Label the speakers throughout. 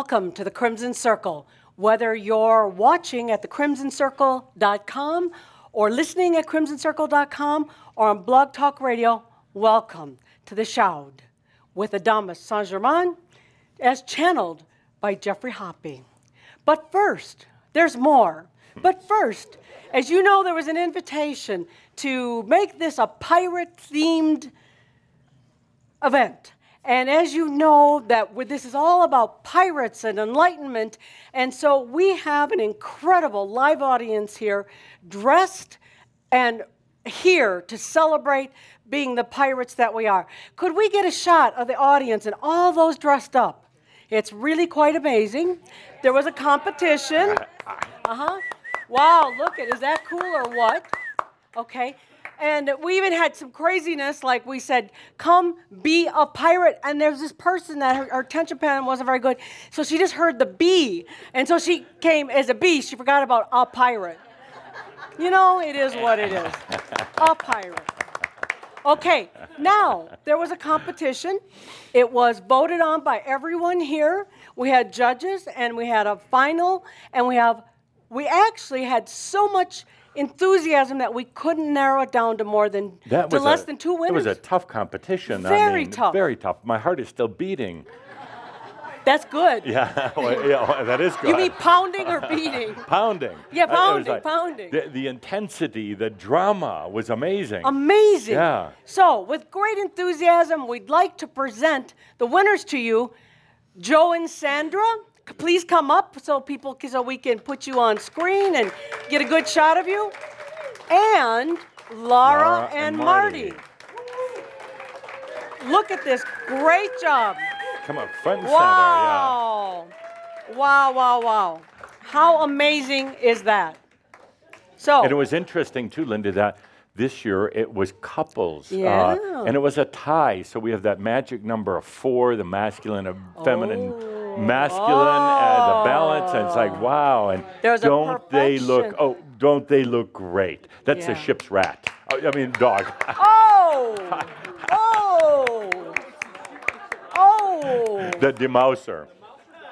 Speaker 1: Welcome to the Crimson Circle. Whether you're watching at thecrimsoncircle.com or listening at crimsoncircle.com or on Blog Talk Radio, welcome to the Shoud with Adamus Saint Germain as channeled by Geoffrey Hoppe. But first, there's more. But first, as you know, there was an invitation to make this a pirate themed event. And as you know, that this is all about pirates and enlightenment. And so we have an incredible live audience here, dressed and here to celebrate being the pirates that we are. Could we get a shot of the audience and all those dressed up? It's really quite amazing. There was a competition. Uh huh. Wow, look at is that cool or what? Okay. And we even had some craziness, like we said, come be a pirate. And there's this person that her, her attention span wasn't very good. So she just heard the B. And so she came as a bee. She forgot about a pirate. You know, it is what it is. A pirate. Okay, now there was a competition. It was voted on by everyone here. We had judges and we had a final, and we have we actually had so much enthusiasm that we couldn't narrow it down to more than
Speaker 2: That
Speaker 1: to less
Speaker 2: a,
Speaker 1: than two
Speaker 2: It was a tough competition. I
Speaker 1: Very
Speaker 2: mean,
Speaker 1: tough.
Speaker 2: Very tough. My heart is still beating.
Speaker 1: That's good.
Speaker 2: Yeah, well, yeah, well, that is good.
Speaker 1: You mean pounding or beating?
Speaker 2: pounding?
Speaker 1: Yeah,
Speaker 2: I-
Speaker 1: pounding, pounding.
Speaker 2: The, the intensity, the drama was amazing.
Speaker 1: Amazing.
Speaker 2: Yeah.
Speaker 1: So, with great enthusiasm, we'd like to present the winners to you, Joe and Sandra. Please come up so people so we can put you on screen and get a good shot of you. And Laura,
Speaker 2: Laura
Speaker 1: and,
Speaker 2: and
Speaker 1: Marty.
Speaker 2: Marty.
Speaker 1: Look at this. Great job.
Speaker 2: Come on, front and
Speaker 1: Wow. Wow, wow, wow. How amazing is that? So,
Speaker 2: And it was interesting too, Linda, that this year it was couples. uh, and it was a tie. So we have that magic number of four, the masculine and feminine.
Speaker 1: Oh.
Speaker 2: Masculine as a balance, and it's like oh. wow! And
Speaker 1: There's
Speaker 2: don't they look? Oh, don't they look great? That's
Speaker 1: Yeah.
Speaker 2: a ship's rat. Oh, I mean, dog.
Speaker 1: oh, oh, oh.
Speaker 2: The, the mouser.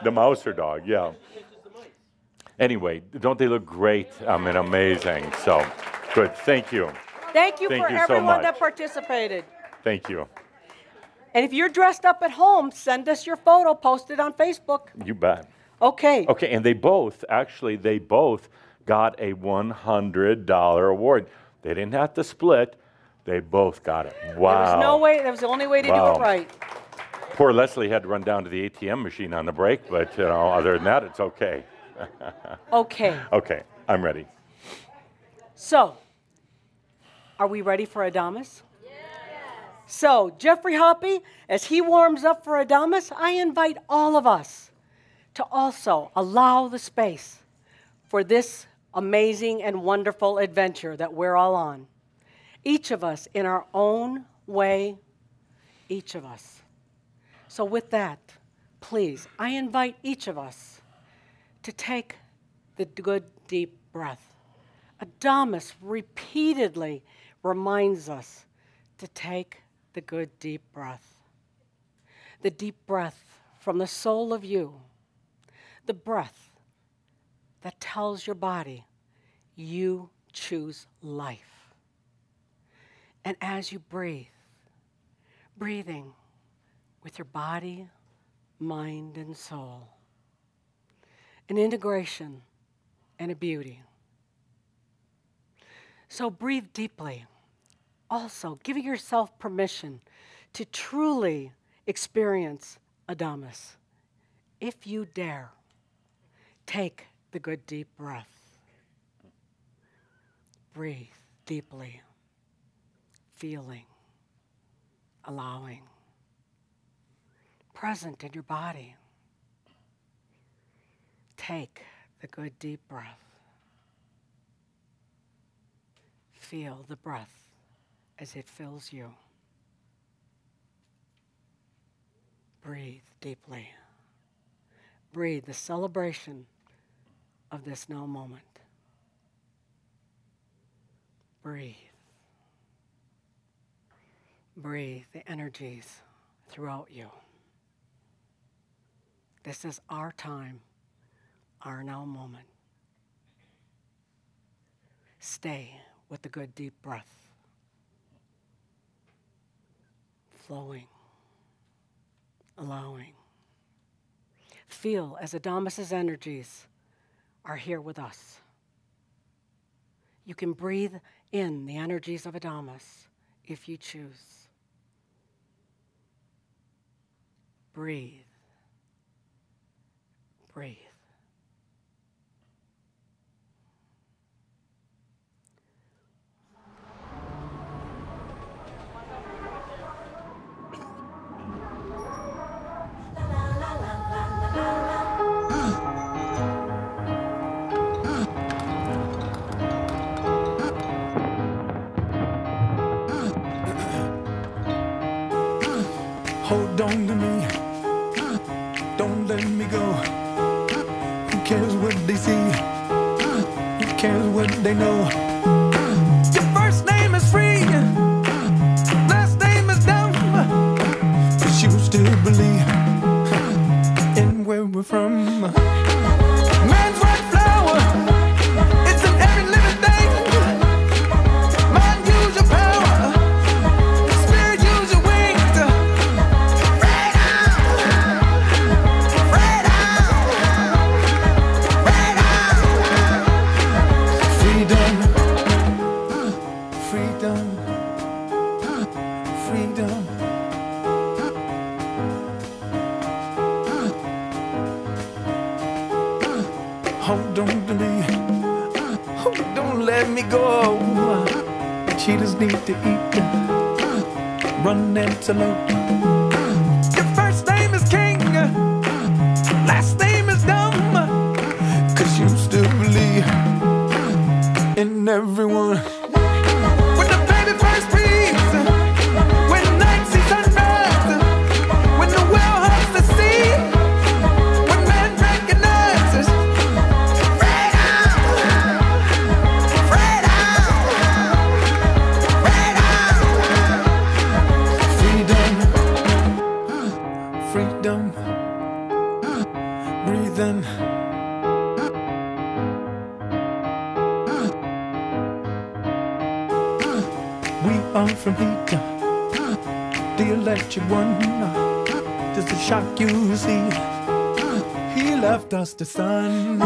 Speaker 2: The mouser dog, yeah. Anyway, don't they look great? I mean, amazing. So, good. Thank you.
Speaker 1: Thank you
Speaker 2: Thank
Speaker 1: for
Speaker 2: you
Speaker 1: everyone
Speaker 2: much.
Speaker 1: that participated.
Speaker 2: Thank you.
Speaker 1: And if you're dressed up at home, send us your photo, post it on Facebook.
Speaker 2: You bet.
Speaker 1: Okay.
Speaker 2: Okay, and they both, actually, they both got a $100 award. They didn't have to split, they both got it. Wow.
Speaker 1: There was no way, that was the only way to do it right.
Speaker 2: Poor Leslie had to run down to the ATM machine on the break, but, you know, other than that, it's okay.
Speaker 1: Okay.
Speaker 2: Okay, I'm ready.
Speaker 1: So, are we ready for Adamus? So, Geoffrey Hoppe, as he warms up for Adamus, I invite all of us to also allow the space for this amazing and wonderful adventure that we're all on. Each of us in our own way, each of us. So, with that, please, I invite each of us to take the good deep breath. Adamus repeatedly reminds us to take the good deep breath. The deep breath from the soul of you, the breath that tells your body you choose life. And as you breathe, breathing with your body, mind, and soul, an integration and a beauty. So breathe deeply. Also, giving yourself permission to truly experience Adamus. If you dare, take the good deep breath. Breathe deeply, feeling, allowing, present in your body. Take the good deep breath. Feel the breath as it fills you. breathe deeply. Breathe the celebration of this now moment. Breathe. Breathe the energies throughout you. This is our time, our now moment. Stay with the good deep breath. Flowing, allowing. Feel as Adamus's energies are here with us. You can breathe in the energies of Adamus if you choose. Breathe. Breathe.
Speaker 3: On to me. Don't let me go. Who cares what they see? Who cares what they know? Need to eat, uh, run antelope. Uh, your first name is King, uh, last name is Dumb. Cause you still believe in everyone. Electric one. Ah, just to shock you, see. Ah, he left us the sun.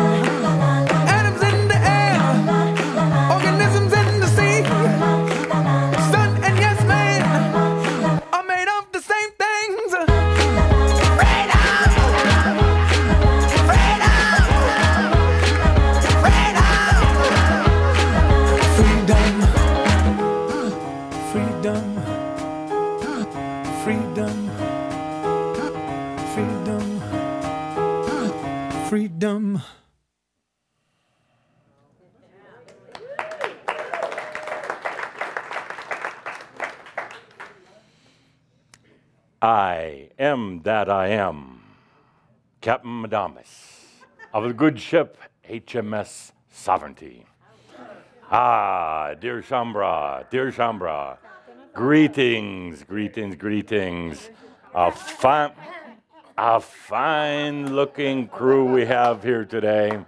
Speaker 2: That I am, Captain Madamus of the good ship HMS Sovereignty. Ah, dear Shaumbra, dear Shaumbra, greetings, greetings, greetings. A fine, a fine-looking crew we have here today.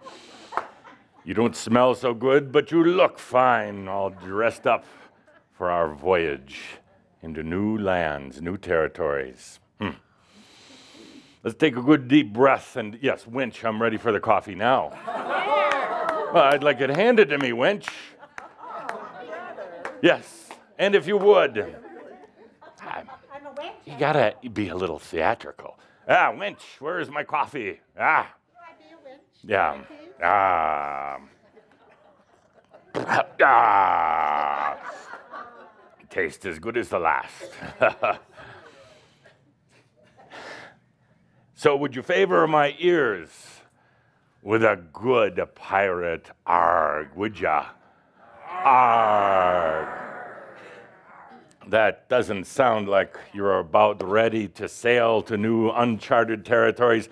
Speaker 2: You don't smell so good, but you look fine, all dressed up for our voyage into new lands, new territories. Let's take a good deep breath and, yes, Winch, I'm ready for the coffee now. Well, I'd like it handed to me, Winch. Yes, and if you would, ah, you gotta be a little theatrical. Ah, Winch, where's my coffee? Ah, yeah. Ah. Ah. Taste as good as the last. so, would you favor my ears with a good pirate arg, would ya? Arg. That doesn't sound like you're about ready to sail to new uncharted territories.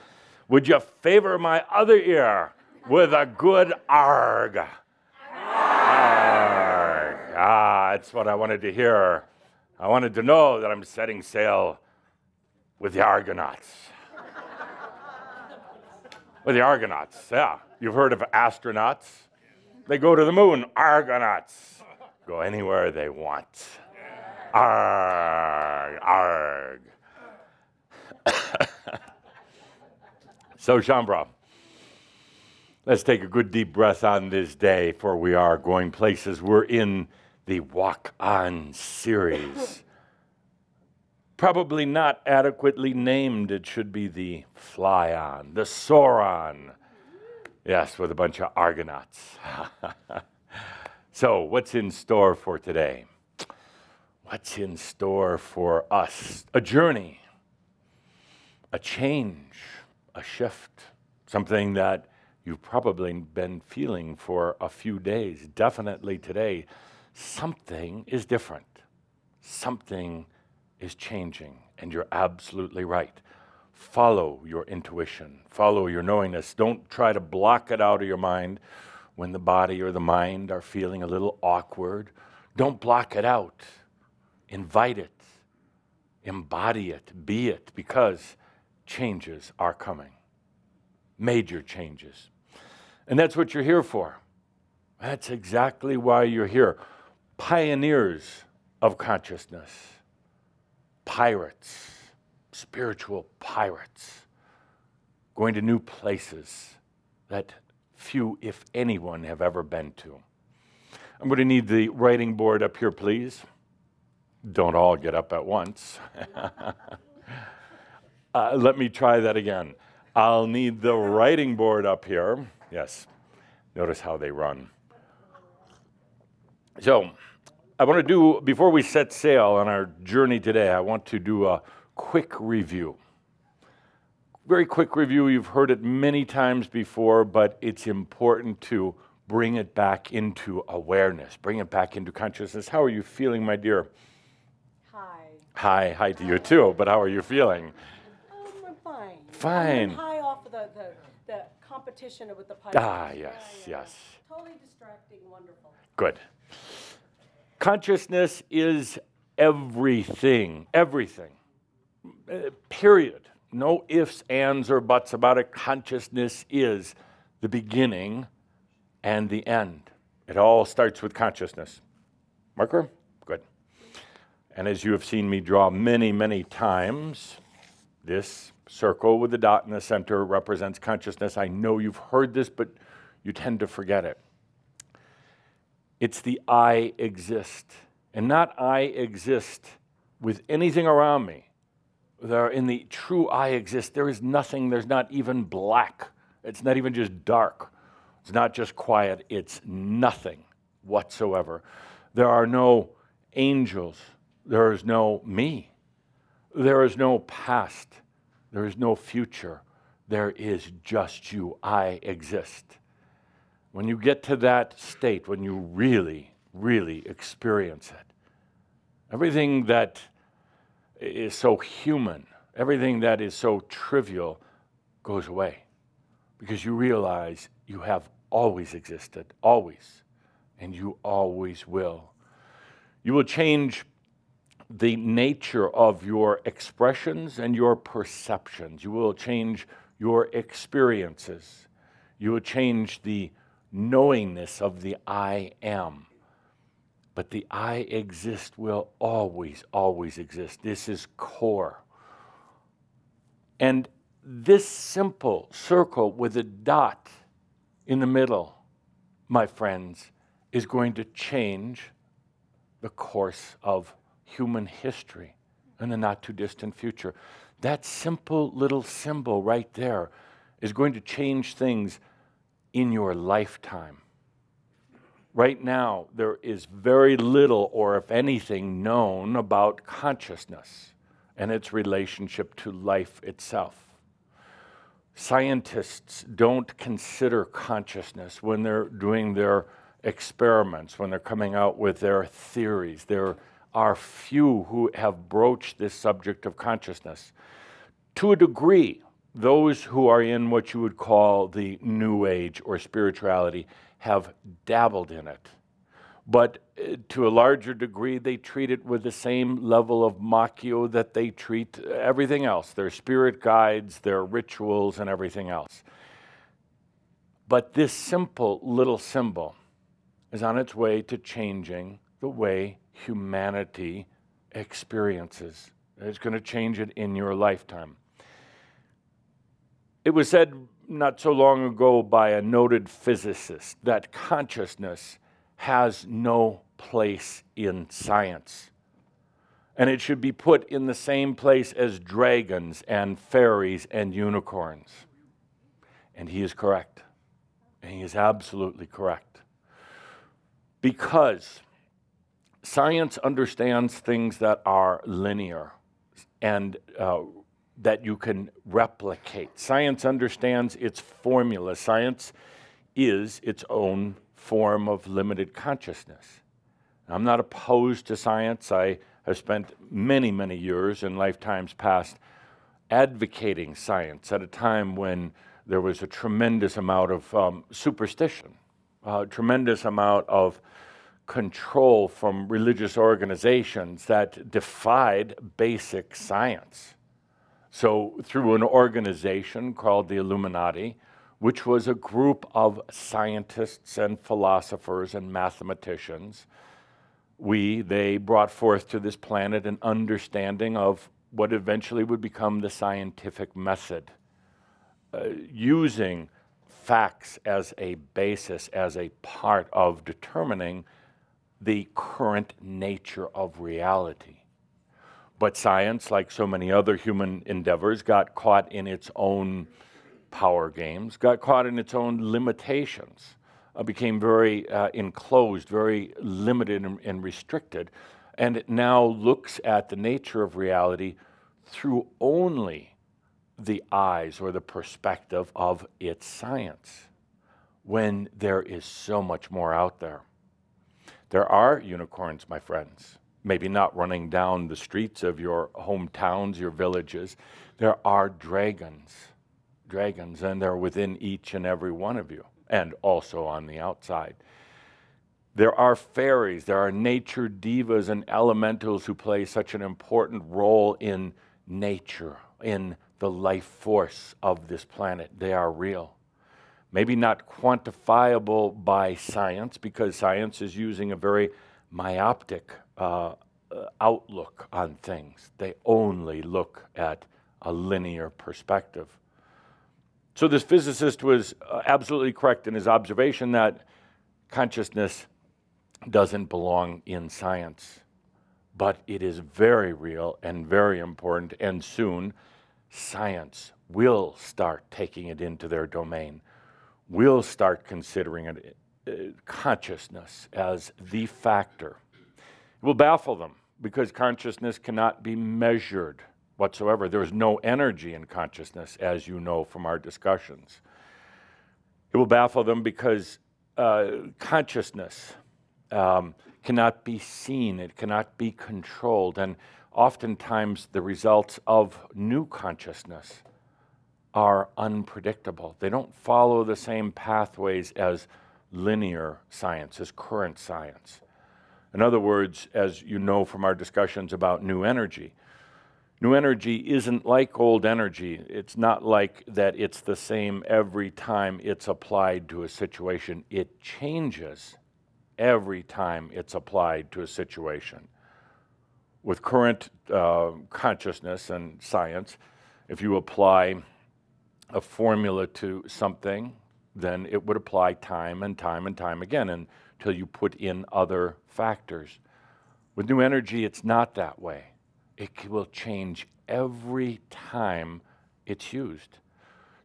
Speaker 2: Would you favor my other ear with a good arg? Arg. Ah, that's what I wanted to hear. I wanted to know that I'm setting sail with the Argonauts. With the Argonauts, yeah. You've heard of astronauts? They go to the moon, Argonauts. Go anywhere they want. Arg, arg. so, Shaumbra, let's take a good deep breath on this day, for we are going places. We're in the Walk On series. Probably not adequately named. It should be the Fly On, the Soar On. Yes, with a bunch of Argonauts. so, what's in store for today? what's in store for us a journey, a change, a shift, something that you've probably been feeling for a few days, definitely today. Something is different, something is changing, and you're absolutely right. Follow your intuition, follow your knowingness. Don't try to block it out of your mind when the body or the mind are feeling a little awkward. Don't block it out Invite it, embody it, be it, because changes are coming. Major changes. And that's what you're here for. That's exactly why you're here. Pioneers of consciousness, pirates, spiritual pirates, going to new places that few, if anyone, have ever been to. I'm going to need the writing board up here, please don't all get up at once. uh, let me try that again. I'll need the writing board up here. Yes, notice how they run. So, I want to do, before we set sail on our journey today, I want to do a quick review. Very quick review. You've heard it many times before, but it's important to bring it back into awareness, bring it back into consciousness. How are you feeling, my dear? Hi, hi hi to you too, but how are you feeling?
Speaker 1: Um, I'm fine.
Speaker 2: Fine.
Speaker 1: I'm high off of the, the, the competition with the pirates.
Speaker 2: Ah, yes,
Speaker 1: Yeah, yeah.
Speaker 2: yes.
Speaker 1: Totally distracting, wonderful.
Speaker 2: Good. Consciousness is everything, everything. Uh, period. No ifs, ands, or buts about it. Consciousness is the beginning and the end. It all starts with consciousness. Marker? Good. And as you have seen me draw many, many times, this circle with the dot in the center represents consciousness. I know you've heard this, but you tend to forget it. It's the I exist, and not I exist with anything around me. There, in the true I exist, there is nothing, there's not even black. It's not even just dark. It's not just quiet, it's nothing whatsoever. There are no angels, there is no me. There is no past. There is no future. There is just you. I exist. When you get to that state, when you really, really experience it, everything that is so human, everything that is so trivial goes away because you realize you have always existed, always, and you always will. You will change the nature of your expressions and your perceptions. You will change your experiences. You will change the knowingness of the I am. But the I exist will always, always exist. This is core. And this simple circle with a dot in the middle, my friends, is going to change the course of human history in the not too distant future. That simple little symbol right there is going to change things in your lifetime. Right now, there is very little, or if anything, known about consciousness and its relationship to life itself. Scientists don't consider consciousness when they're doing their experiments, when they're coming out with their theories, There are few who have broached this subject of consciousness. To a degree, those who are in what you would call the New Age or spirituality have dabbled in it. But uh, to a larger degree, they treat it with the same level of machio that they treat everything else their spirit guides, their rituals, and everything else. But this simple little symbol is on its way to changing the way humanity experiences. It's going to change it in your lifetime. It was said not so long ago by a noted physicist that consciousness has no place in science. And it should be put in the same place as dragons and fairies and unicorns. And he is correct. And he is absolutely correct. Because science understands things that are linear and uh, that you can replicate. Science understands its formula. Science is its own form of limited consciousness. I'm not opposed to science. I have spent many, many years in lifetimes past advocating science at a time when there was a tremendous amount of um, superstition, a tremendous amount of control from religious organizations that defied basic science. So, through an organization called the Illuminati, which was a group of scientists and philosophers and mathematicians, we, they brought forth to this planet an understanding of what eventually would become the scientific method, uh, using facts as a basis, as a part of determining the current nature of reality. But science, like so many other human endeavors, got caught in its own power games, got caught in its own limitations, uh, became very uh, enclosed, very limited and, and restricted, and it now looks at the nature of reality through only the eyes or the perspective of its science, when there is so much more out there. There are unicorns, my friends maybe not running down the streets of your hometowns, your villages. There are dragons, dragons, and they're within each and every one of you, and also on the outside. There are fairies, there are nature devas and elementals who play such an important role in nature, in the life force of this planet. They are real. Maybe not quantifiable by science, because science is using a very myopic uh, uh, outlook on things. They only look at a linear perspective. So, this physicist was uh, absolutely correct in his observation that consciousness doesn't belong in science, but it is very real and very important, and soon science will start taking it into their domain, will start considering it, uh, consciousness as the factor it will baffle them because consciousness cannot be measured whatsoever. There is no energy in consciousness, as you know from our discussions. It will baffle them because uh, consciousness um, cannot be seen, it cannot be controlled, and oftentimes the results of new consciousness are unpredictable. They don't follow the same pathways as linear science, as current science. In other words, as you know from our discussions about new energy, new energy isn't like old energy. It's not like that it's the same every time it's applied to a situation. It changes every time it's applied to a situation. With current uh, consciousness and science, if you apply a formula to something, then it would apply time and time and time again. And till you put in other factors. With new energy, it's not that way. It will change every time it's used.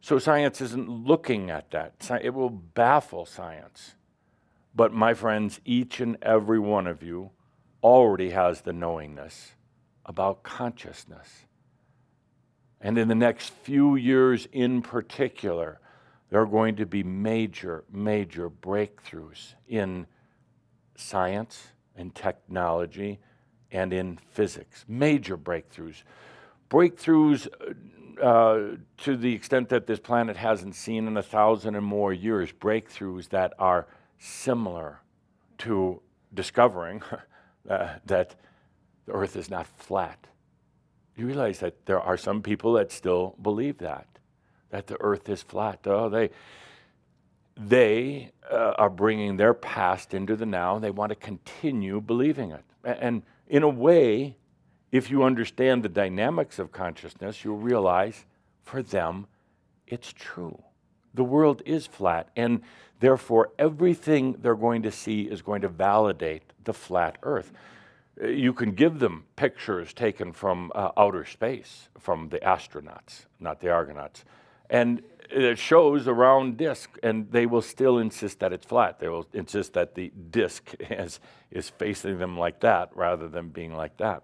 Speaker 2: So science isn't looking at that. It will baffle science. But my friends, each and every one of you already has the knowingness about consciousness. And in the next few years in particular, there are going to be major, major breakthroughs in science and technology and in physics. Major breakthroughs. Breakthroughs uh, to the extent that this planet hasn't seen in a thousand and more years, breakthroughs that are similar to discovering uh, that the earth is not flat. You realize that there are some people that still believe that, that the earth is flat. Oh, they, they uh, are bringing their past into the now. They want to continue believing it. And in a way, if you understand the dynamics of consciousness, you'll realize for them it's true. The world is flat, and therefore everything they're going to see is going to validate the flat earth. You can give them pictures taken from uh, outer space, from the astronauts, not the Argonauts, and it shows a round disk, and they will still insist that it's flat. They will insist that the disk is, is facing them like that rather than being like that.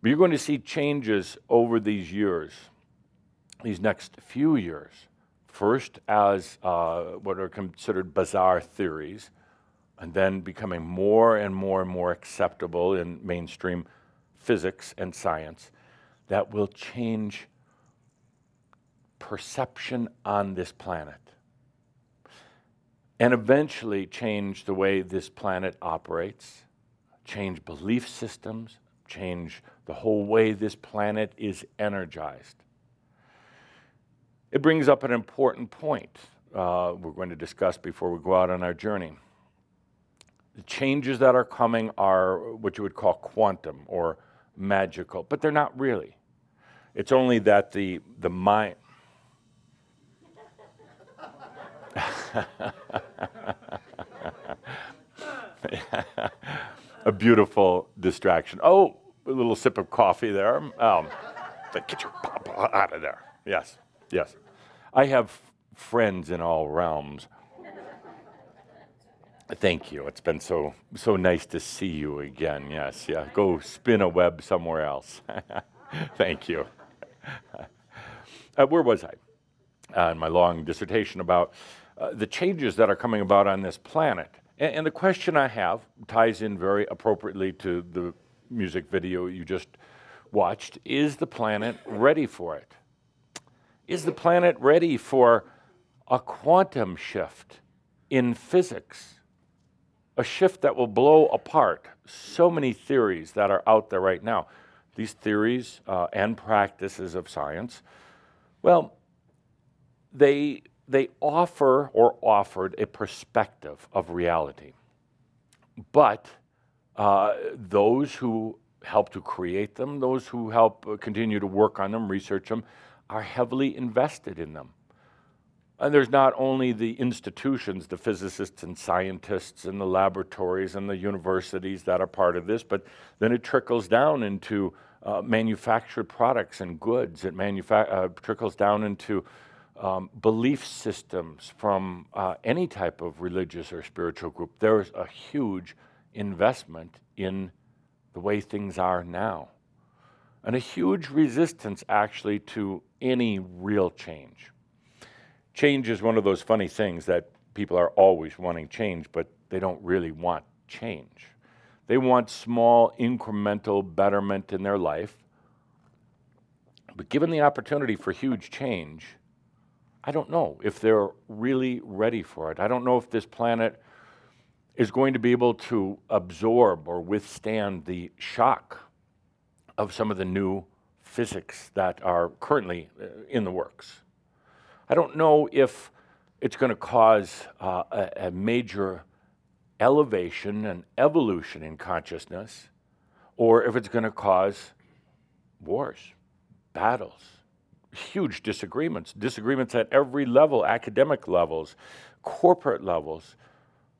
Speaker 2: But you're going to see changes over these years, these next few years. First, as uh, what are considered bizarre theories, and then becoming more and more and more acceptable in mainstream physics and science that will change perception on this planet and eventually change the way this planet operates, change belief systems, change the whole way this planet is energized. It brings up an important point uh, we're going to discuss before we go out on our journey. The changes that are coming are what you would call quantum or magical, but they're not really. It's only that the, the mind, a beautiful distraction. Oh, a little sip of coffee there. Um, get your pop out of there. Yes, yes. I have friends in all realms. Thank you. It's been so so nice to see you again. Yes, yeah. Go spin a web somewhere else. Thank you. Uh, where was I? Uh, in my long dissertation about uh, the changes that are coming about on this planet. And, and, the question I have ties in very appropriately to the music video you just watched. Is the planet ready for it? Is the planet ready for a quantum shift in physics? A shift that will blow apart so many theories that are out there right now. These theories uh, and practices of science, well, they they offer or offered a perspective of reality. But uh, those who help to create them, those who help uh, continue to work on them, research them, are heavily invested in them. And there's not only the institutions, the physicists and scientists and the laboratories and the universities that are part of this, but then it trickles down into uh, manufactured products and goods. It manufa- uh, trickles down into um, belief systems from uh, any type of religious or spiritual group, there's a huge investment in the way things are now. And a huge resistance actually to any real change. Change is one of those funny things that people are always wanting change, but they don't really want change. They want small incremental betterment in their life. But given the opportunity for huge change, I don't know if they're really ready for it. I don't know if this planet is going to be able to absorb or withstand the shock of some of the new physics that are currently uh, in the works. I don't know if it's going to cause uh, a, a major elevation and evolution in consciousness, or if it's going to cause wars, battles, huge disagreements, disagreements at every level, academic levels, corporate levels,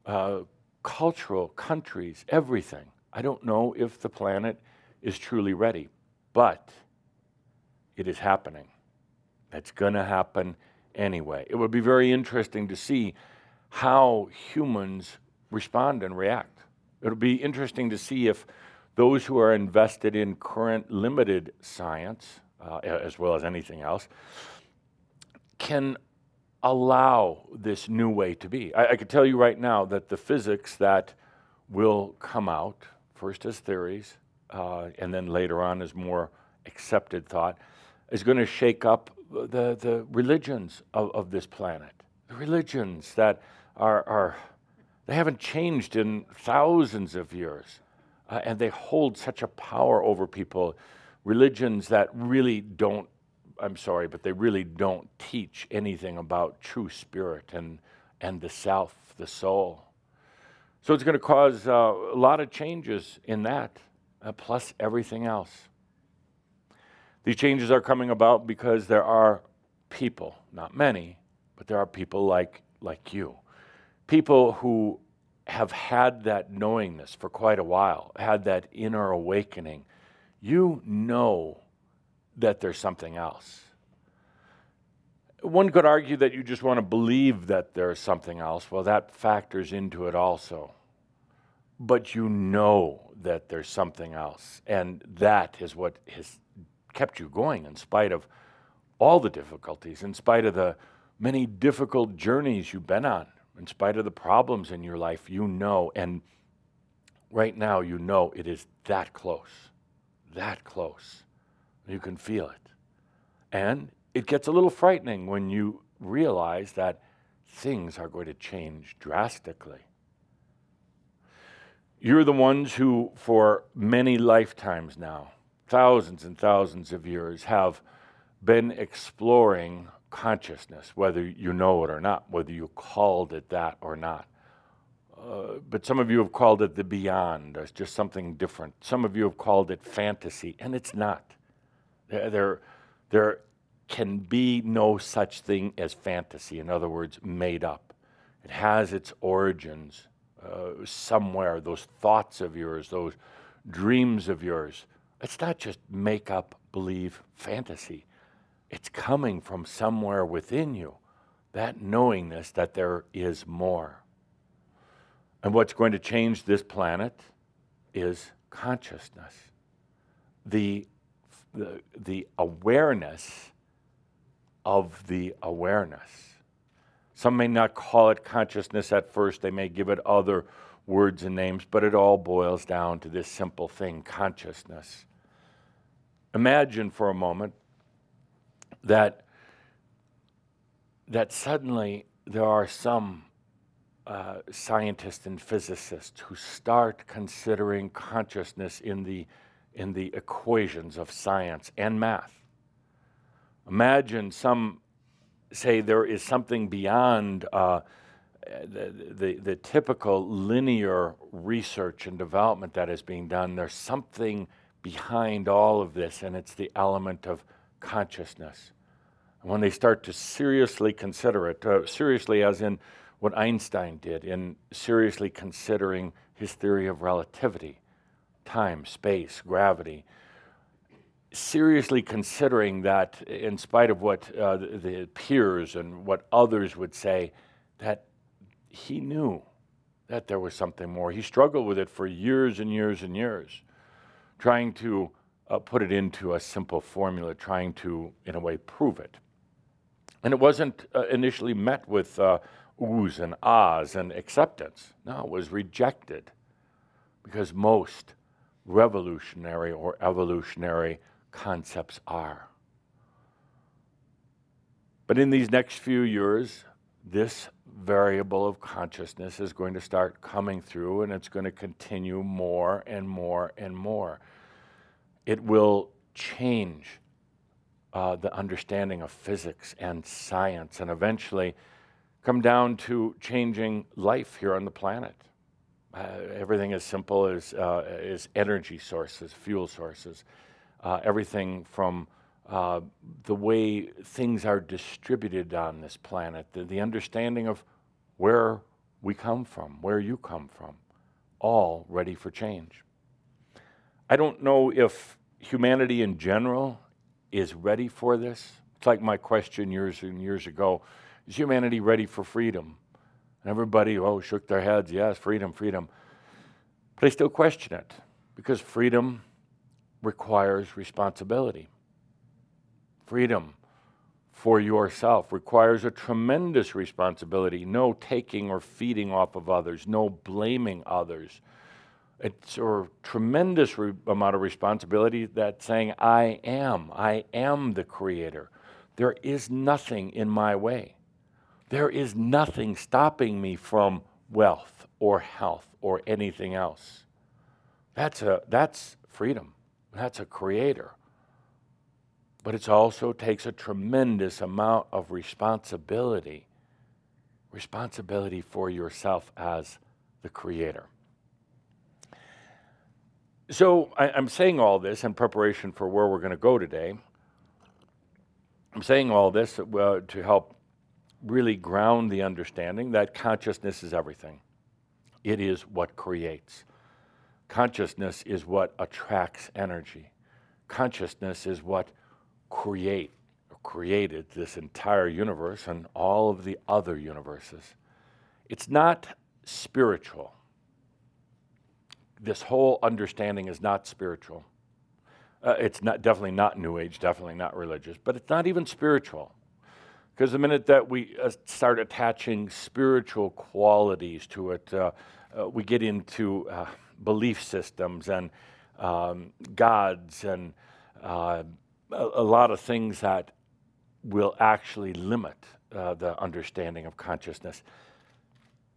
Speaker 2: uh, cultural, countries, everything. I don't know if the planet is truly ready, but it is happening. It's going to happen anyway. It would be very interesting to see how humans respond and react. It'll be interesting to see if those who are invested in current limited science uh, as well as anything else, can allow this new way to be. I, I tell you right now that the physics that will come out, first as theories, uh, and then later on as more accepted thought, is going to shake up the, the religions of, of this planet. The religions that are, are, they haven't changed in thousands of years, uh, and they hold such a power over people. Religions that really don't, I'm sorry, but they really don't teach anything about true spirit and, and the self, the soul. So it's going to cause uh, a lot of changes in that, uh, plus everything else. These changes are coming about because there are people, not many, but there are people like, like you. People who have had that knowingness for quite a while, had that inner awakening. You know that there's something else. One could argue that you just want to believe that there's something else. Well, that factors into it also. But you know that there's something else. And that is what has kept you going in spite of all the difficulties, in spite of the many difficult journeys you've been on, in spite of the problems in your life. You know, and right now you know it is that close, that close. You can feel it. And it gets a little frightening when you realize that things are going to change drastically. You're the ones who, for many lifetimes now, thousands and thousands of years, have been exploring consciousness, whether you know it or not, whether you called it that or not. Uh, but some of you have called it the beyond, or just something different. Some of you have called it fantasy, and it's not. There, there can be no such thing as fantasy, in other words, made up. It has its origins uh, somewhere, those thoughts of yours, those dreams of yours. It's not just make up, believe, fantasy. It's coming from somewhere within you, that knowingness that there is more. And what's going to change this planet is consciousness. The, the, the awareness of the awareness. Some may not call it consciousness at first, they may give it other words and names, but it all boils down to this simple thing consciousness. Imagine for a moment that, that suddenly there are some uh, scientists and physicists who start considering consciousness in the, in the equations of science and math. Imagine some say there is something beyond uh, the, the, the, typical linear research and development that is being done. There's something behind all of this, and it's the element of consciousness. And when they start to seriously consider it, uh, seriously as in what Einstein did, in seriously considering his theory of relativity, time, space, gravity, seriously considering that, in spite of what uh, the, the peers and what others would say, that he knew that there was something more. He struggled with it for years and years and years, trying to uh, put it into a simple formula, trying to, in a way, prove it. And it wasn't uh, initially met with uh, oohs and ahs and acceptance. No, it was rejected because most revolutionary or evolutionary concepts are. But in these next few years, this variable of consciousness is going to start coming through and it's going to continue more and more and more. It will change uh, the understanding of physics and science and eventually come down to changing life here on the planet. Uh, everything as simple as, uh, as energy sources, fuel sources uh, everything from uh, the way things are distributed on this planet, the, the understanding of where we come from, where you come from, all ready for change. I don't know if humanity in general is ready for this. It's like my question years and years ago is humanity ready for freedom? And everybody, oh, shook their heads, yes, freedom, freedom. But I still question it because freedom requires responsibility. Freedom for yourself requires a tremendous responsibility. No taking or feeding off of others, no blaming others. It's a tremendous re- amount of responsibility that saying, I am, I am the creator. There is nothing in my way. There is nothing stopping me from wealth or health or anything else. That's, a, that's freedom. That's a creator. But it also takes a tremendous amount of responsibility responsibility for yourself as the creator. So I, am saying all this in preparation for where we're going to go today. I'm saying all this uh, to help really ground the understanding that consciousness is everything. It is what creates. Consciousness is what attracts energy. Consciousness is what create created this entire universe and all of the other universes. It's not spiritual. This whole understanding is not spiritual. Uh, it's not definitely not New Age, definitely not religious, but it's not even spiritual. Because the minute that we uh, start attaching spiritual qualities to it, uh, uh we get into uh, belief systems and um, gods and uh, a, a, lot of things that will actually limit uh, the understanding of consciousness.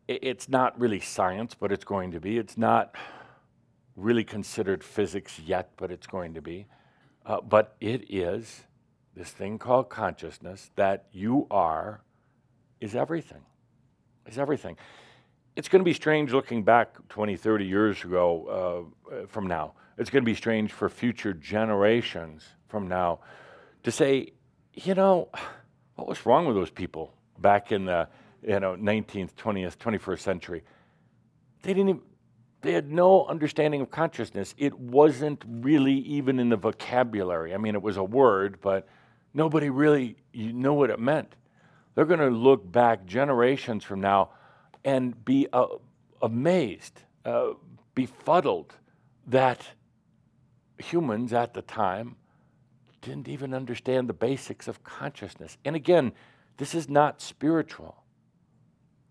Speaker 2: It's not really science, but it's going to be. It's not really considered physics yet, but it's going to be. But it is this thing called consciousness that you are is everything. Is everything. It's going to be strange looking back 20, 30 years ago uh, from now. It's going to be strange for future generations from now to say you know, what was wrong with those people back in the you know 19th, 20th, 21st century? They didn't. Even, they had no understanding of consciousness. It wasn't really even in the vocabulary. I mean, it was a word, but nobody really know what it meant. They're going to look back generations from now and be uh, amazed, uh, befuddled that humans at the time didn't even understand the basics of consciousness. And again, this is not spiritual.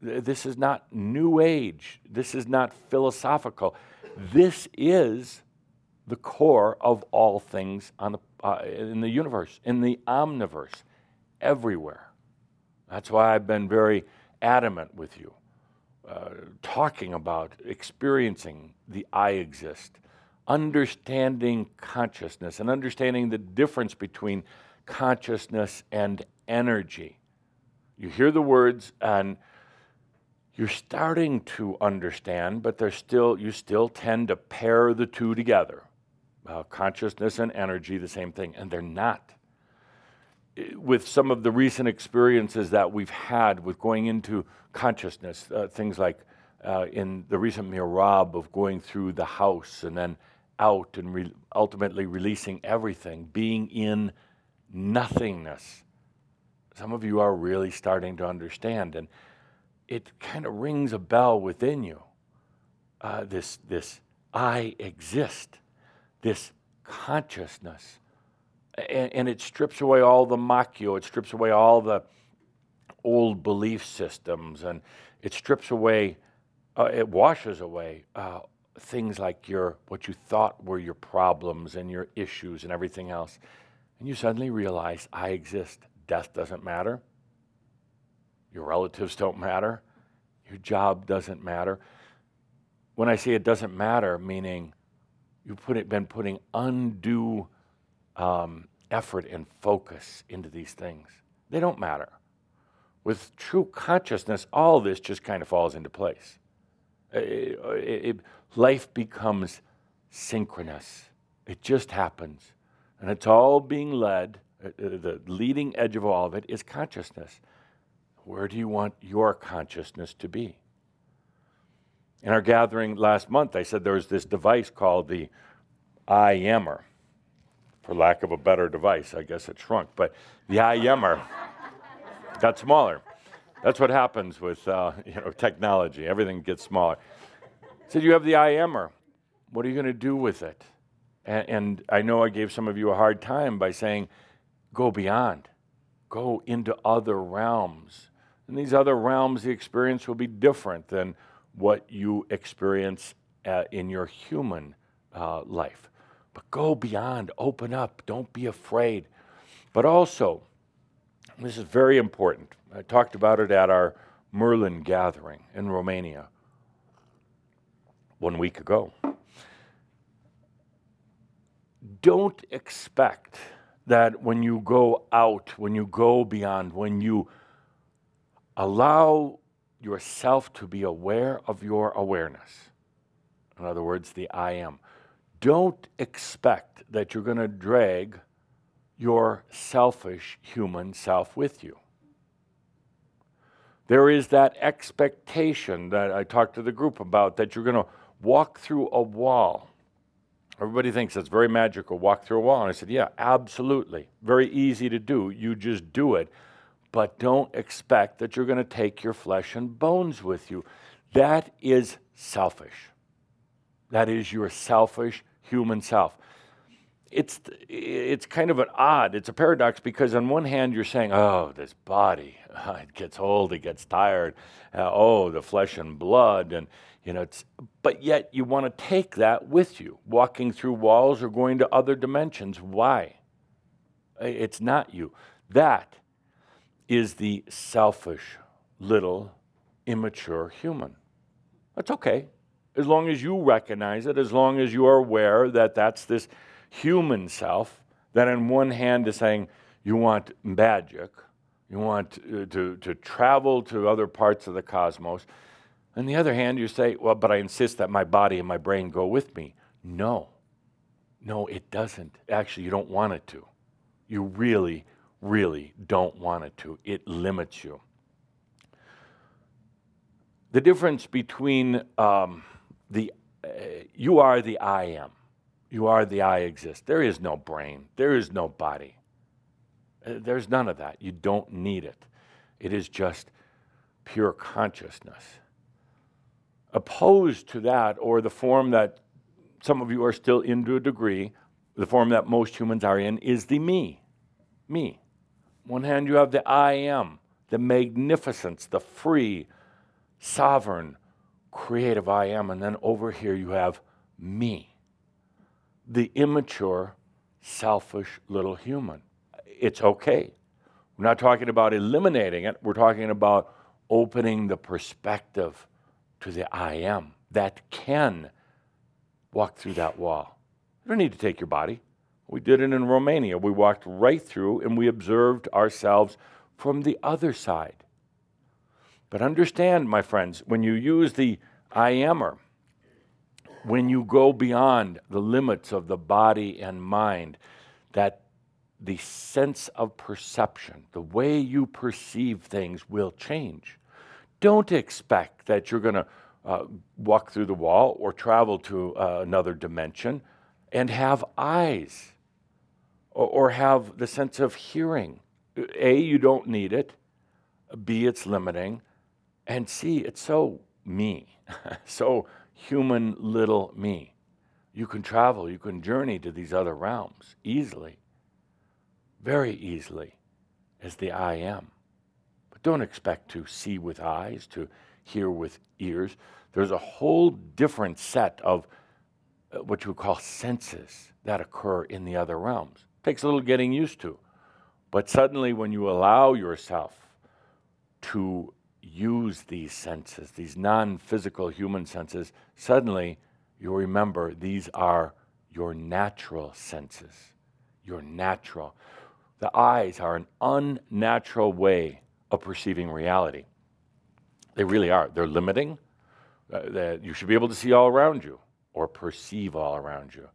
Speaker 2: This is not new age. This is not philosophical. This is the core of all things on the, uh, in the universe, in the omniverse, everywhere. That's why I've been very adamant with you, uh, talking about experiencing the I exist, understanding consciousness and understanding the difference between consciousness and energy. You hear the words and you're starting to understand, but there's still you still tend to pair the two together. Uh, consciousness and energy, the same thing, and they're not. With some of the recent experiences that we've had with going into consciousness, uh, things like uh, in the recent merabh of going through the house and then out and re- ultimately releasing everything, being in nothingness. Some of you are really starting to understand, and it kind of rings a bell within you. Uh, this, this I exist, this consciousness. And, and, it strips away all the makyo, it strips away all the old belief systems, and it strips away, uh, it washes away uh, things like your what you thought were your problems and your issues and everything else. And you suddenly realize I exist. Death doesn't matter. Your relatives don't matter. Your job doesn't matter. When I say it doesn't matter, meaning you've put been putting undue um, effort and focus into these things. They don't matter. With true consciousness, all this just kind of falls into place. It, it, life becomes synchronous. It just happens. And it's all being led, uh, uh, the leading edge of all of it is consciousness. Where do you want your consciousness to be? In our gathering last month, I said there was this device called the I Ammer. For lack of a better device, I guess it shrunk, but the I Ammer got smaller. That's what happens with uh, you know, technology. Everything gets smaller. Said, You have the I Ammer. What are you going to do with it? And, and I know I gave some of you a hard time by saying, Go beyond, go into other realms. In these other realms, the experience will be different than what you experience uh, in your human uh, life. But go beyond, open up, don't be afraid. But also, this is very important. I talked about it at our Merlin gathering in Romania one week ago. Don't expect that when you go out, when you go beyond, when you allow yourself to be aware of your awareness, in other words, the I am, don't expect that you're going to drag your selfish human self with you. There is that expectation that I talked to the group about that you're going to walk through a wall. Everybody thinks that's very magical, walk through a wall. And I said, Yeah, absolutely. Very easy to do. You just do it. But don't expect that you're going to take your flesh and bones with you. That is selfish. That is your selfish human self. It's, it's kind of an odd, it's a paradox because on one hand you're saying, oh, this body, it gets old, it gets tired, uh, oh, the flesh and blood, and you know, it's, but yet you want to take that with you, walking through walls or going to other dimensions. Why? It's not you. That is the selfish, little, immature human. That's okay. As long as you recognize it, as long as you are aware that that's this human self that, on one hand, is saying you want magic, you want uh, to, to travel to other parts of the cosmos on the other hand, you say, well, but I insist that my body and my brain go with me. No, no, it doesn't. Actually, you don't want it to. You really, really don't want it to. It limits you. The difference between um, the uh, you are the I am, you are the I exist. There is no brain, there is no body. Uh, there's none of that. You don't need it. It is just pure consciousness opposed to that, or the form that some of you are still in to a degree, the form that most humans are in, is the me. Me. One hand, you have the I am, the magnificence, the free, sovereign, creative I am. And then over here, you have me, the immature, selfish little human. It's okay. We're not talking about eliminating it, we're talking about opening the perspective to the I am that can walk through that wall. You don't need to take your body. We did it in Romania. We walked right through and we observed ourselves from the other side. But understand, my friends, when you use the I amer, when you go beyond the limits of the body and mind, that the sense of perception, the way you perceive things will change. Don't expect that you're going to uh, walk through the wall or travel to uh, another dimension and have eyes or, or have the sense of hearing. A, you don't need it. B, it's limiting. And C, it's so me, so human little me. You can travel, you can journey to these other realms easily, very easily, as the I am. But don't expect to see with eyes, to hear with ears. There's a whole different set of uh, what you would call senses that occur in the other realms. Takes a little getting used to. But suddenly, when you allow yourself to use these senses, these non physical human senses, suddenly you remember these are your natural senses. Your natural. The eyes are an unnatural way of perceiving reality. They really are. They're limiting. Uh, that you should be able to see all around you or perceive all around you.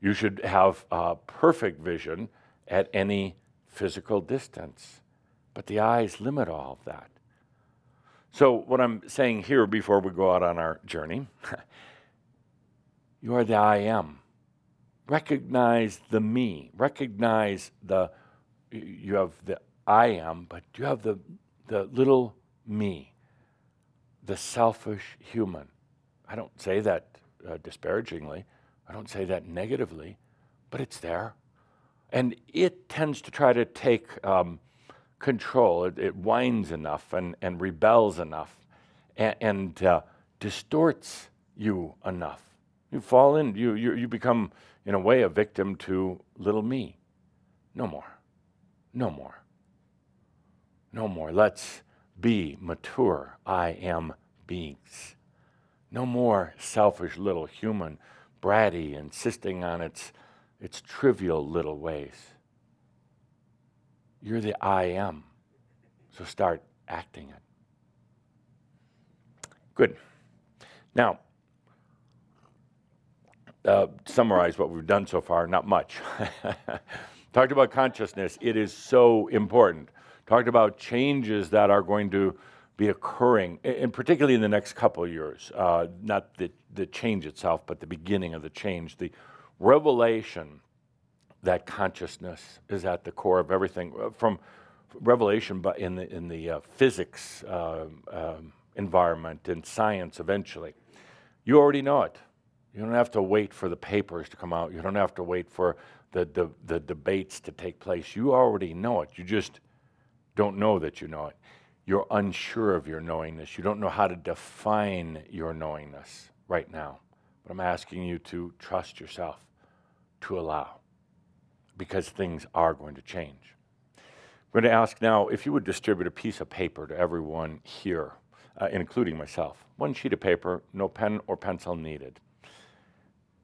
Speaker 2: You should have uh, perfect vision at any physical distance. But the eyes limit all of that. So, what I'm saying here before we go out on our journey, you are the I am. Recognize the me. Recognize the, you have the I am, but you have the, the little me, the selfish human. I don't say that uh, disparagingly, I don't say that negatively, but it's there. And it tends to try to take um, control. It, it, whines enough and, and rebels enough and, and uh, distorts you enough. You fall in, you, you, you become, in a way, a victim to little me. No more. No more. No more. Let's be mature. I am beings. No more selfish little human, bratty, insisting on its, its trivial little ways. You're the I am. So start acting it. Good. Now, uh, summarize what we've done so far, not much. Talked about consciousness, it is so important. Talked about changes that are going to be occurring, and particularly in the next couple of years. Uh, not the, the change itself, but the beginning of the change. The revelation that consciousness is at the core of everything, uh, from revelation but in the, in the uh, physics uh, um, environment and science eventually. You already know it. You don't have to wait for the papers to come out. You don't have to wait for the, the, the debates to take place. You already know it. You just don't know that you know it. You're unsure of your knowingness. You don't know how to define your knowingness right now. But I'm asking you to trust yourself, to allow, because things are going to change. I'm going to ask now if you would distribute a piece of paper to everyone here, uh, including myself. One sheet of paper, no pen or pencil needed,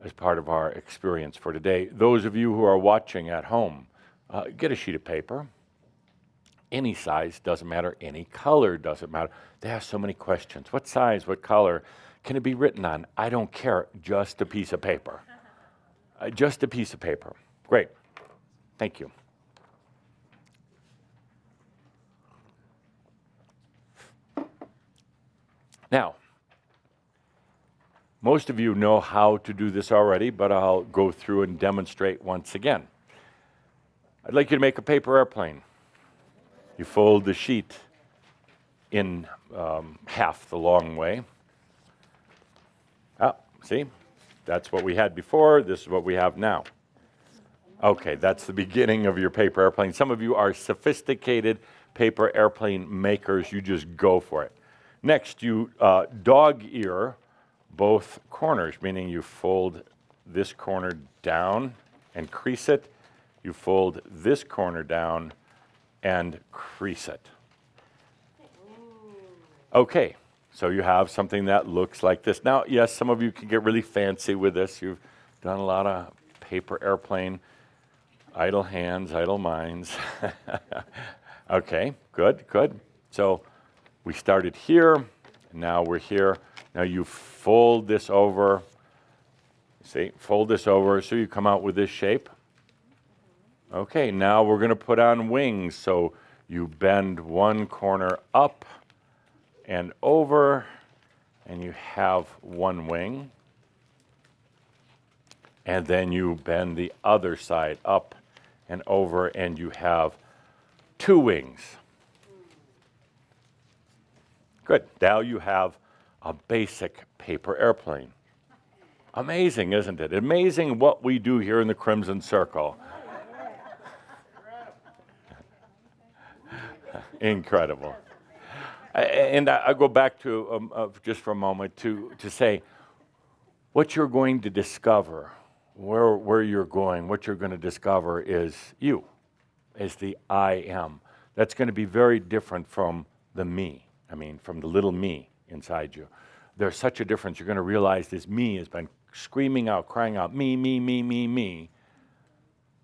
Speaker 2: as part of our experience for today. Those of you who are watching at home, uh, get a sheet of paper any size, doesn't matter. Any color, doesn't matter. They ask so many questions. What size, what color can it be written on? I don't care. Just a piece of paper. Uh, just a piece of paper. Great. Thank you. Now, most of you know how to do this already, but I'll go through and demonstrate once again. I'd like you to make a paper airplane. You fold the sheet in um, half the long way. Ah, see? That's what we had before. This is what we have now. Okay, that's the beginning of your paper airplane. Some of you are sophisticated paper airplane makers. You just go for it. Next, you uh, dog ear both corners, meaning you fold this corner down and crease it. You fold this corner down and crease it. Okay, so you have something that looks like this. Now, yes, some of you can get really fancy with this. You've done a lot of paper airplane, idle hands, idle minds. okay, good, good. So we started here, now we're here. Now you fold this over. See, fold this over so you come out with this shape. Okay, now we're going to put on wings. So you bend one corner up and over, and you have one wing. And then you bend the other side up and over, and you have two wings. Good. Now you have a basic paper airplane. Amazing, isn't it? Amazing what we do here in the Crimson Circle. Incredible. And I go back to um, uh, just for a moment to, to say what you're going to discover, where, where you're going, what you're going to discover is you, is the I am. That's going to be very different from the me, I mean, from the little me inside you. There's such a difference. You're going to realize this me has been screaming out, crying out, me, me, me, me, me.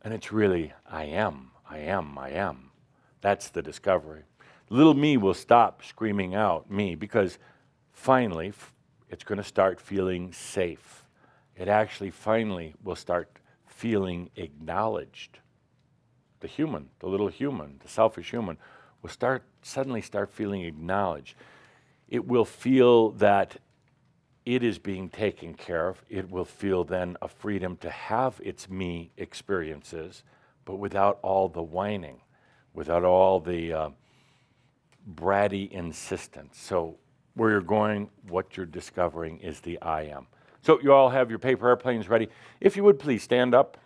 Speaker 2: And it's really, I am, I am, I am. That's the discovery. Little me will stop screaming out, me, because finally it's going to start feeling safe. It actually finally will start feeling acknowledged. The human, the little human, the selfish human, will start suddenly start feeling acknowledged. It will feel that it is being taken care of. It will feel then a freedom to have its me experiences, but without all the whining without all the uh, bratty insistence. So, where you're going, what you're discovering is the I am. So, you all have your paper airplanes ready. If you would please stand up.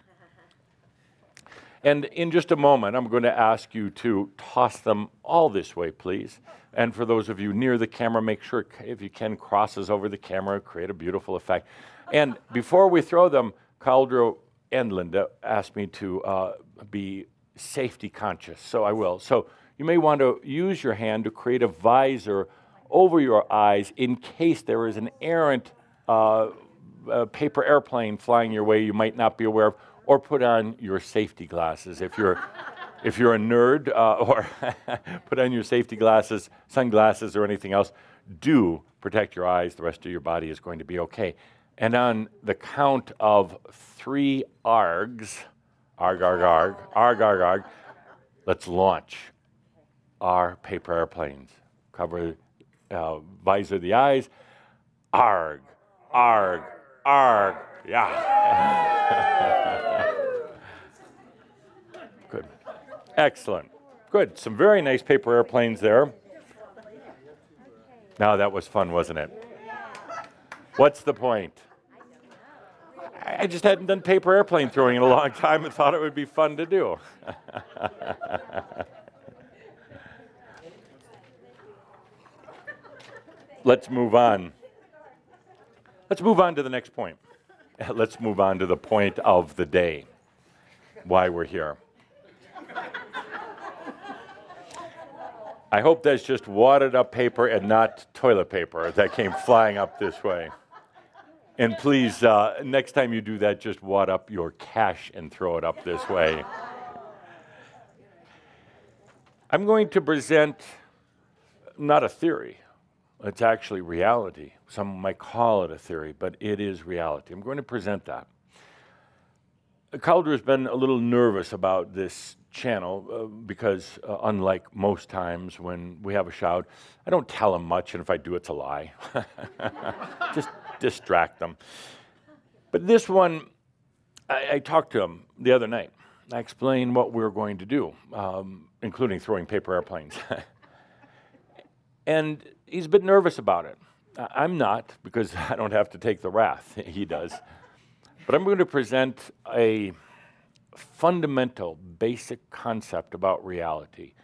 Speaker 2: And in just a moment, I'm going to ask you to toss them all this way, please. And for those of you near the camera, make sure, if you can, crosses over the camera, create a beautiful effect. And before we throw them, Cauldre and Linda asked me to uh, be safety conscious, so I will. So you may want to use your hand to create a visor over your eyes in case there is an errant uh, uh, paper airplane flying your way you might not be aware of, or put on your safety glasses if you're. if you're a nerd, uh, or put on your safety glasses, sunglasses, or anything else, do protect your eyes. The rest of your body is going to be okay. And on the count of three args, arg, arg, arg, arg, arg, arg, let's launch our paper airplanes. Cover, uh, visor the eyes. Arg, arg, arg. Yeah. Good. Excellent. Good. Some very nice paper airplanes there. Now that was fun, wasn't it? What's the point? I just hadn't done paper airplane throwing in a long time and thought it would be fun to do. Let's move on. Let's move on to the next point. Let's move on to the point of the day why we're here. I hope that's just wadded up paper and not toilet paper that came flying up this way. And please, uh, next time you do that, just wad up your cash and throw it up this way. I'm going to present not a theory, it's actually reality. Some might call it a theory, but it is reality. I'm going to present that. Cauldre has been a little nervous about this channel uh, because, uh, unlike most times when we have a Shoud, I don't tell him much, and if I do, it's a lie. Just distract them. But this one, I, I, talked to him the other night. I explained what we were going to do, um, including throwing paper airplanes. and he's a bit nervous about it. I'm not, because I don't have to take the wrath. he does. But I'm going to present a fundamental, basic concept about reality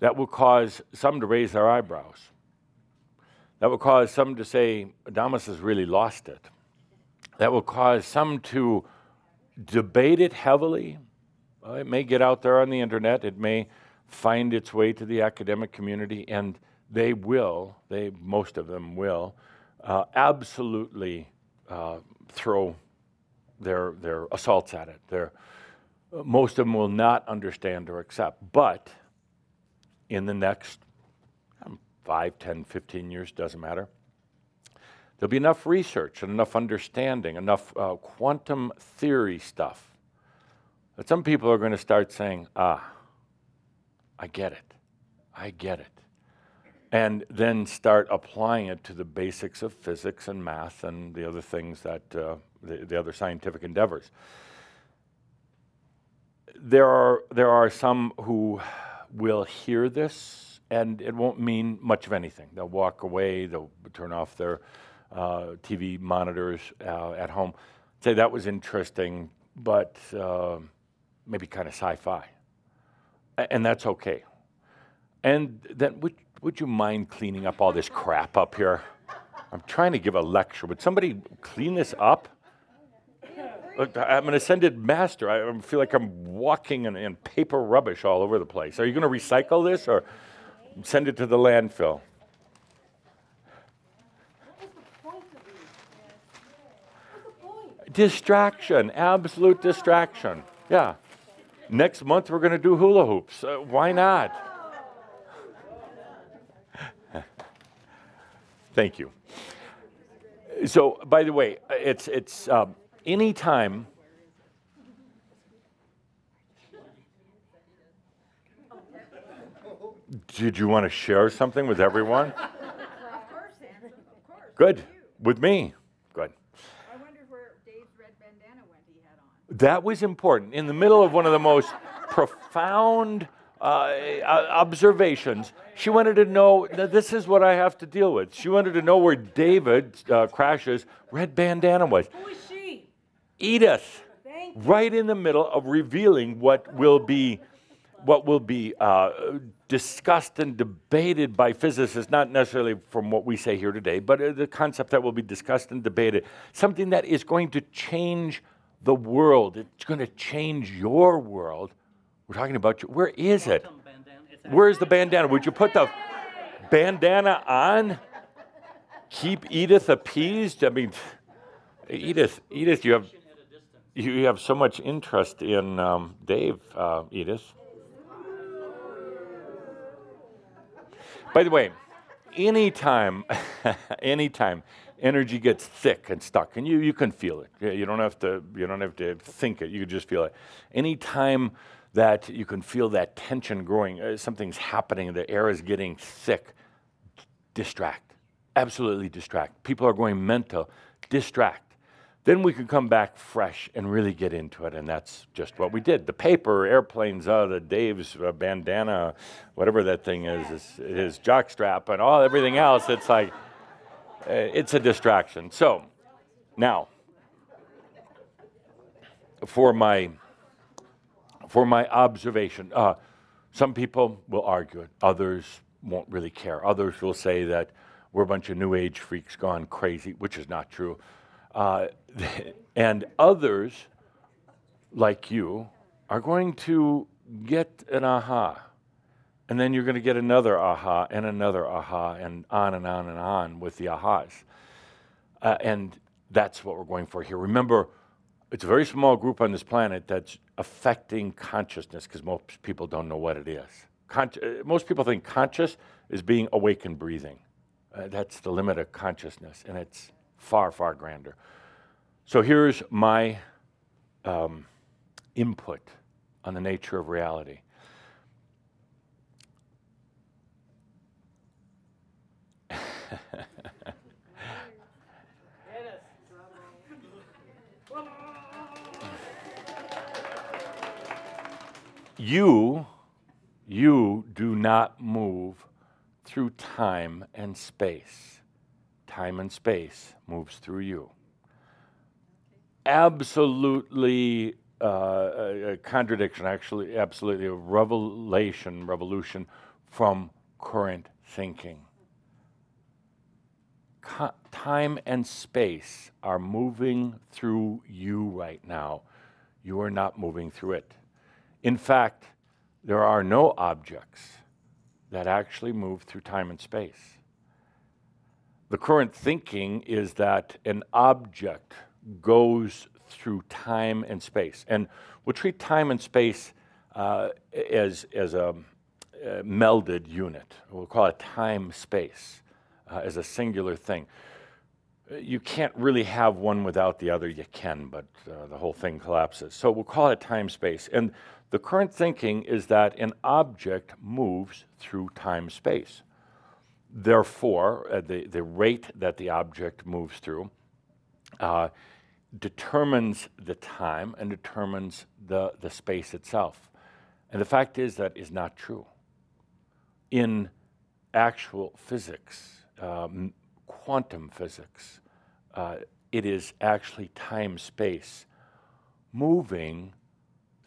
Speaker 2: that will cause some to raise their eyebrows that will cause some to say, Adamus has really lost it. That will cause some to debate it heavily. Well, it may get out there on the internet, it may find its way to the academic community, and they will, they, most of them will, uh, absolutely uh, throw their, their assaults at it. Their, most of them will not understand or accept. But in the next 5, 10, 15 years, doesn't matter. There'll be enough research and enough understanding, enough uh, quantum theory stuff that some people are going to start saying, ah, I get it. I get it. And then start applying it to the basics of physics and math and the other things that, uh, the, the other scientific endeavors. There are, there are some who will hear this and it won't mean much of anything. They'll walk away, they'll turn off their uh, TV monitors uh, at home, say that was interesting, but uh, maybe kind of sci fi. And that's okay. And then, would, would you mind cleaning up all this crap up here? I'm trying to give a lecture. Would somebody clean this up? I'm an ascended master. I feel like I'm walking in, in paper rubbish all over the place. Are you going to recycle this or? Send it to the landfill. Distraction, absolute distraction. Yeah. Next month we're going to do hula hoops. Uh, why not? Thank you. So, by the way, it's it's um, anytime Did you want to share something with everyone? Of course, Anna. Of course. Good. With me. Good.
Speaker 4: I wonder where Dave's red bandana went he had on.
Speaker 2: That was important. In the middle of one of the most profound uh, observations, she wanted to know that this is what I have to deal with. She wanted to know where David uh, crashes red bandana was.
Speaker 1: Who is she?
Speaker 2: Edith.
Speaker 1: Thank
Speaker 2: right in the middle of revealing what will be what will be uh, discussed and debated by physicists, not necessarily from what we say here today, but uh, the concept that will be discussed and debated, something that is going to change the world. It's going to change your world. We're talking about you. Where is it? Where's the bandana? Would you put the bandana on? Keep Edith appeased? I mean, Edith, Edith, you have you have so much interest in um, Dave, uh, Edith. By the way, anytime, anytime energy gets thick and stuck, and you, you can feel it. You don't have to you don't have to think it. You can just feel it. Anytime that you can feel that tension growing, uh, something's happening, the air is getting thick. Distract, absolutely distract. People are going mental. Distract then we could come back fresh and really get into it, and that's just what we did. The paper, airplanes, uh, the Dave's uh, bandana, whatever that thing is, his, his jockstrap, and all everything else. It's like uh, it's a distraction. So now, for my for my observation, uh, some people will argue it, others won't really care. Others will say that we're a bunch of New Age freaks gone crazy, which is not true. Uh, and others, like you, are going to get an aha. And then you're going to get another aha and another aha and on and on and on with the ahas. Uh, and that's what we're going for here. Remember, it's a very small group on this planet that's affecting consciousness because most people don't know what it is. Con- uh, most people think conscious is being awake and breathing. Uh, that's the limit of consciousness, and it's far, far grander. So here's my um, input on the nature of reality. you, you do not move through time and space. Time and space moves through you. Absolutely uh, a, contradiction, actually, absolutely a revelation, revolution from current thinking. Co- time and space are moving through you right now. You are not moving through it. In fact, there are no objects that actually move through time and space. The current thinking is that an object goes through time and space. And we'll treat time and space uh, as, as a, a, melded unit. We'll call it time space uh, as a singular thing. You can't really have one without the other. You can, but uh, the whole thing collapses. So we'll call it time space. And the current thinking is that an object moves through time space. Therefore, uh, the, the rate that the object moves through uh, determines the time and determines the, the space itself. And the fact is that is not true. In actual physics, um, quantum physics, uh, it is actually time space moving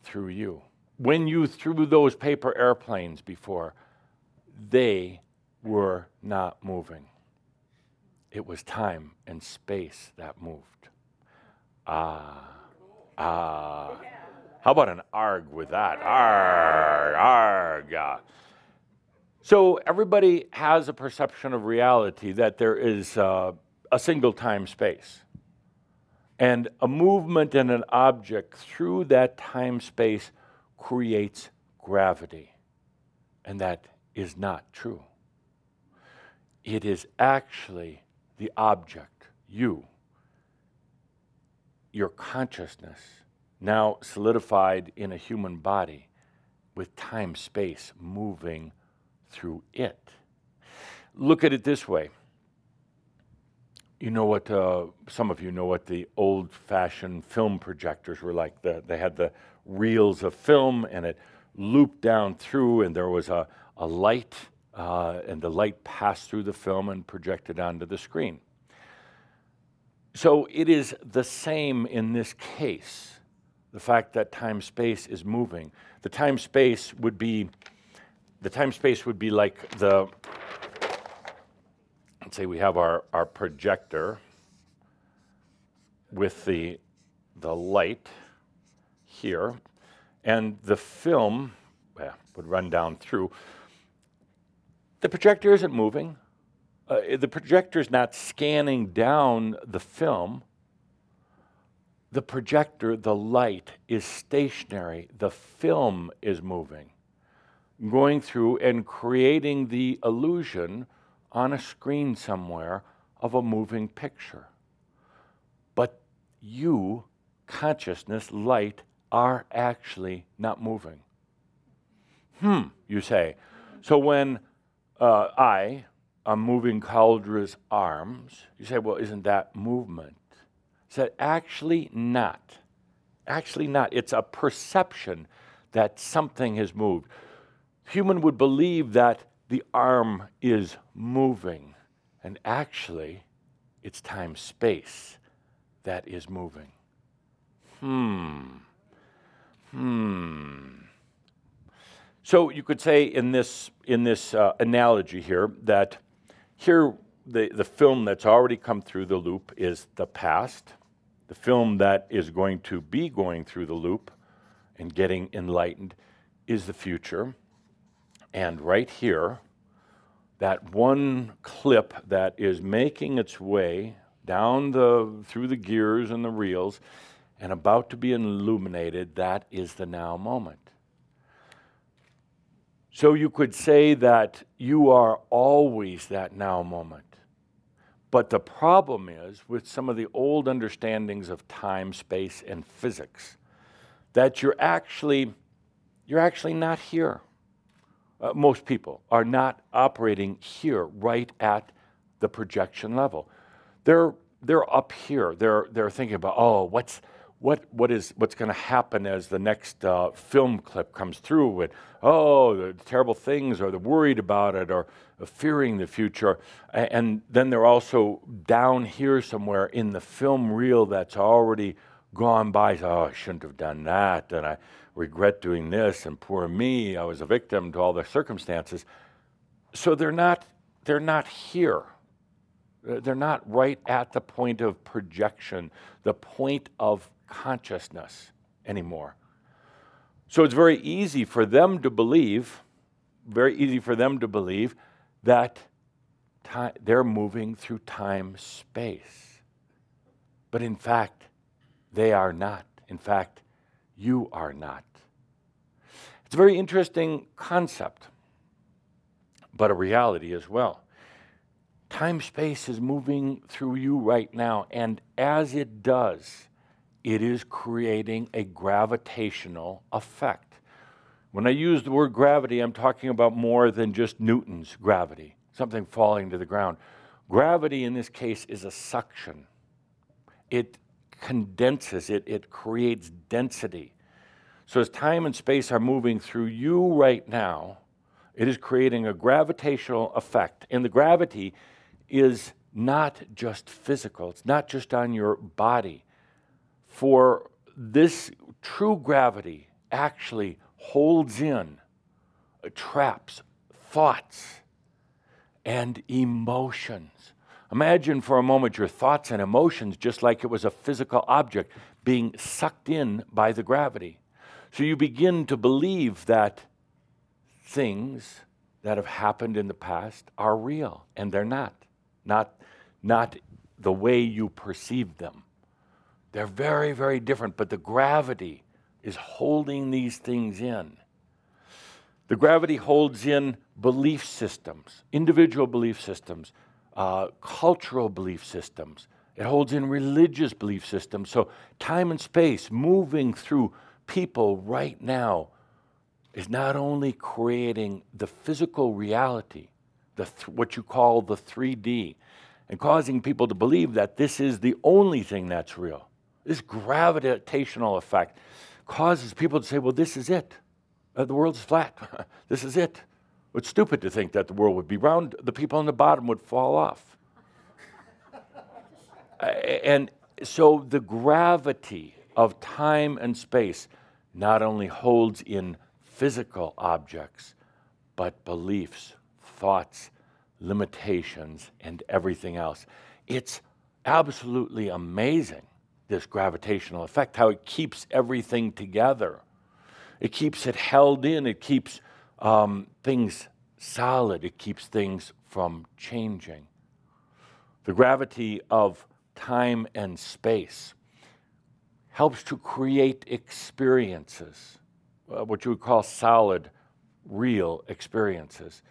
Speaker 2: through you. When you threw those paper airplanes before, they were not moving. It was time and space that moved. Ah, ah. How about an arg with that? Arg, arg. So everybody has a perception of reality that there is uh, a single time space. And a movement in an object through that time space creates gravity. And that is not true. It is actually the object, you, your consciousness, now solidified in a human body with time space moving through it. Look at it this way. You know what, uh, some of you know what the old fashioned film projectors were like. The, they had the reels of film and it looped down through, and there was a, a light uh, and the light passed through the film and projected onto the screen. So it is the same in this case. the fact that time space is moving. The time space would be the time space would be like the let's say we have our, our projector with the the light here and the film well, would run down through. The projector isn't moving. Uh, the projector is not scanning down the film. The projector, the light, is stationary. The film is moving, going through and creating the illusion on a screen somewhere of a moving picture. But you, consciousness, light, are actually not moving. Hmm, you say. So when uh, I am moving Cauldre's arms, you say, well, isn't that movement? He said, actually not. Actually not. It's a perception that something has moved. Human would believe that the arm is moving, and actually, it's time space that is moving. Hmm. Hmm. So you could say in this, in this uh, analogy here that here the, the film that's already come through the loop is the past. The film that is going to be going through the loop and getting enlightened is the future. And right here, that one clip that is making its way down the through the gears and the reels and about to be illuminated, that is the now moment. So you could say that you are always that now moment. But the problem is with some of the old understandings of time, space, and physics, that you're actually, you're actually not here. Uh, most people are not operating here, right at the projection level. They're, they're up here. They're, they're thinking about, oh, what's, what, what is, what's going to happen as the next uh, film clip comes through and, oh, the terrible things, or they're worried about it, or fearing the future. And then they're also down here somewhere in the film reel that's already gone by. Oh, I shouldn't have done that, and I regret doing this, and poor me, I was a victim to all the circumstances. So they're not, they're not here. They're not right at the point of projection, the point of consciousness anymore. So it's very easy for them to believe, very easy for them to believe that time, they're moving through time space. But in fact, they are not. In fact, you are not. It's a very interesting concept, but a reality as well. Time space is moving through you right now, and as it does, it is creating a gravitational effect. When I use the word gravity, I'm talking about more than just Newton's gravity, something falling to the ground. Gravity in this case is a suction. It condenses, it, it creates density. So, as time and space are moving through you right now, it is creating a gravitational effect. And the gravity is not just physical, it's not just on your body, for this true gravity actually holds in, uh, traps thoughts and emotions. Imagine for a moment your thoughts and emotions just like it was a physical object being sucked in by the gravity. So you begin to believe that things that have happened in the past are real, and they're not. Not, not the way you perceive them. They're very, very different, but the gravity is holding these things in. The gravity holds in belief systems, individual belief systems, uh, cultural belief systems. It holds in religious belief systems. So, time and space moving through people right now is not only creating the physical reality, the th- what you call the 3D, and causing people to believe that this is the only thing that's real. This gravitational effect causes people to say, well, this is it. Uh, the world's flat. this is it. It's stupid to think that the world would be round. The people on the bottom would fall off. uh, and so the gravity of time and space not only holds in physical objects, but beliefs, thoughts, limitations, and everything else. It's absolutely amazing, this gravitational effect, how it keeps everything together. It keeps it held in, it keeps um, things solid, it keeps things from changing. The gravity of time and space helps to create experiences, uh, what you would call solid, real experiences.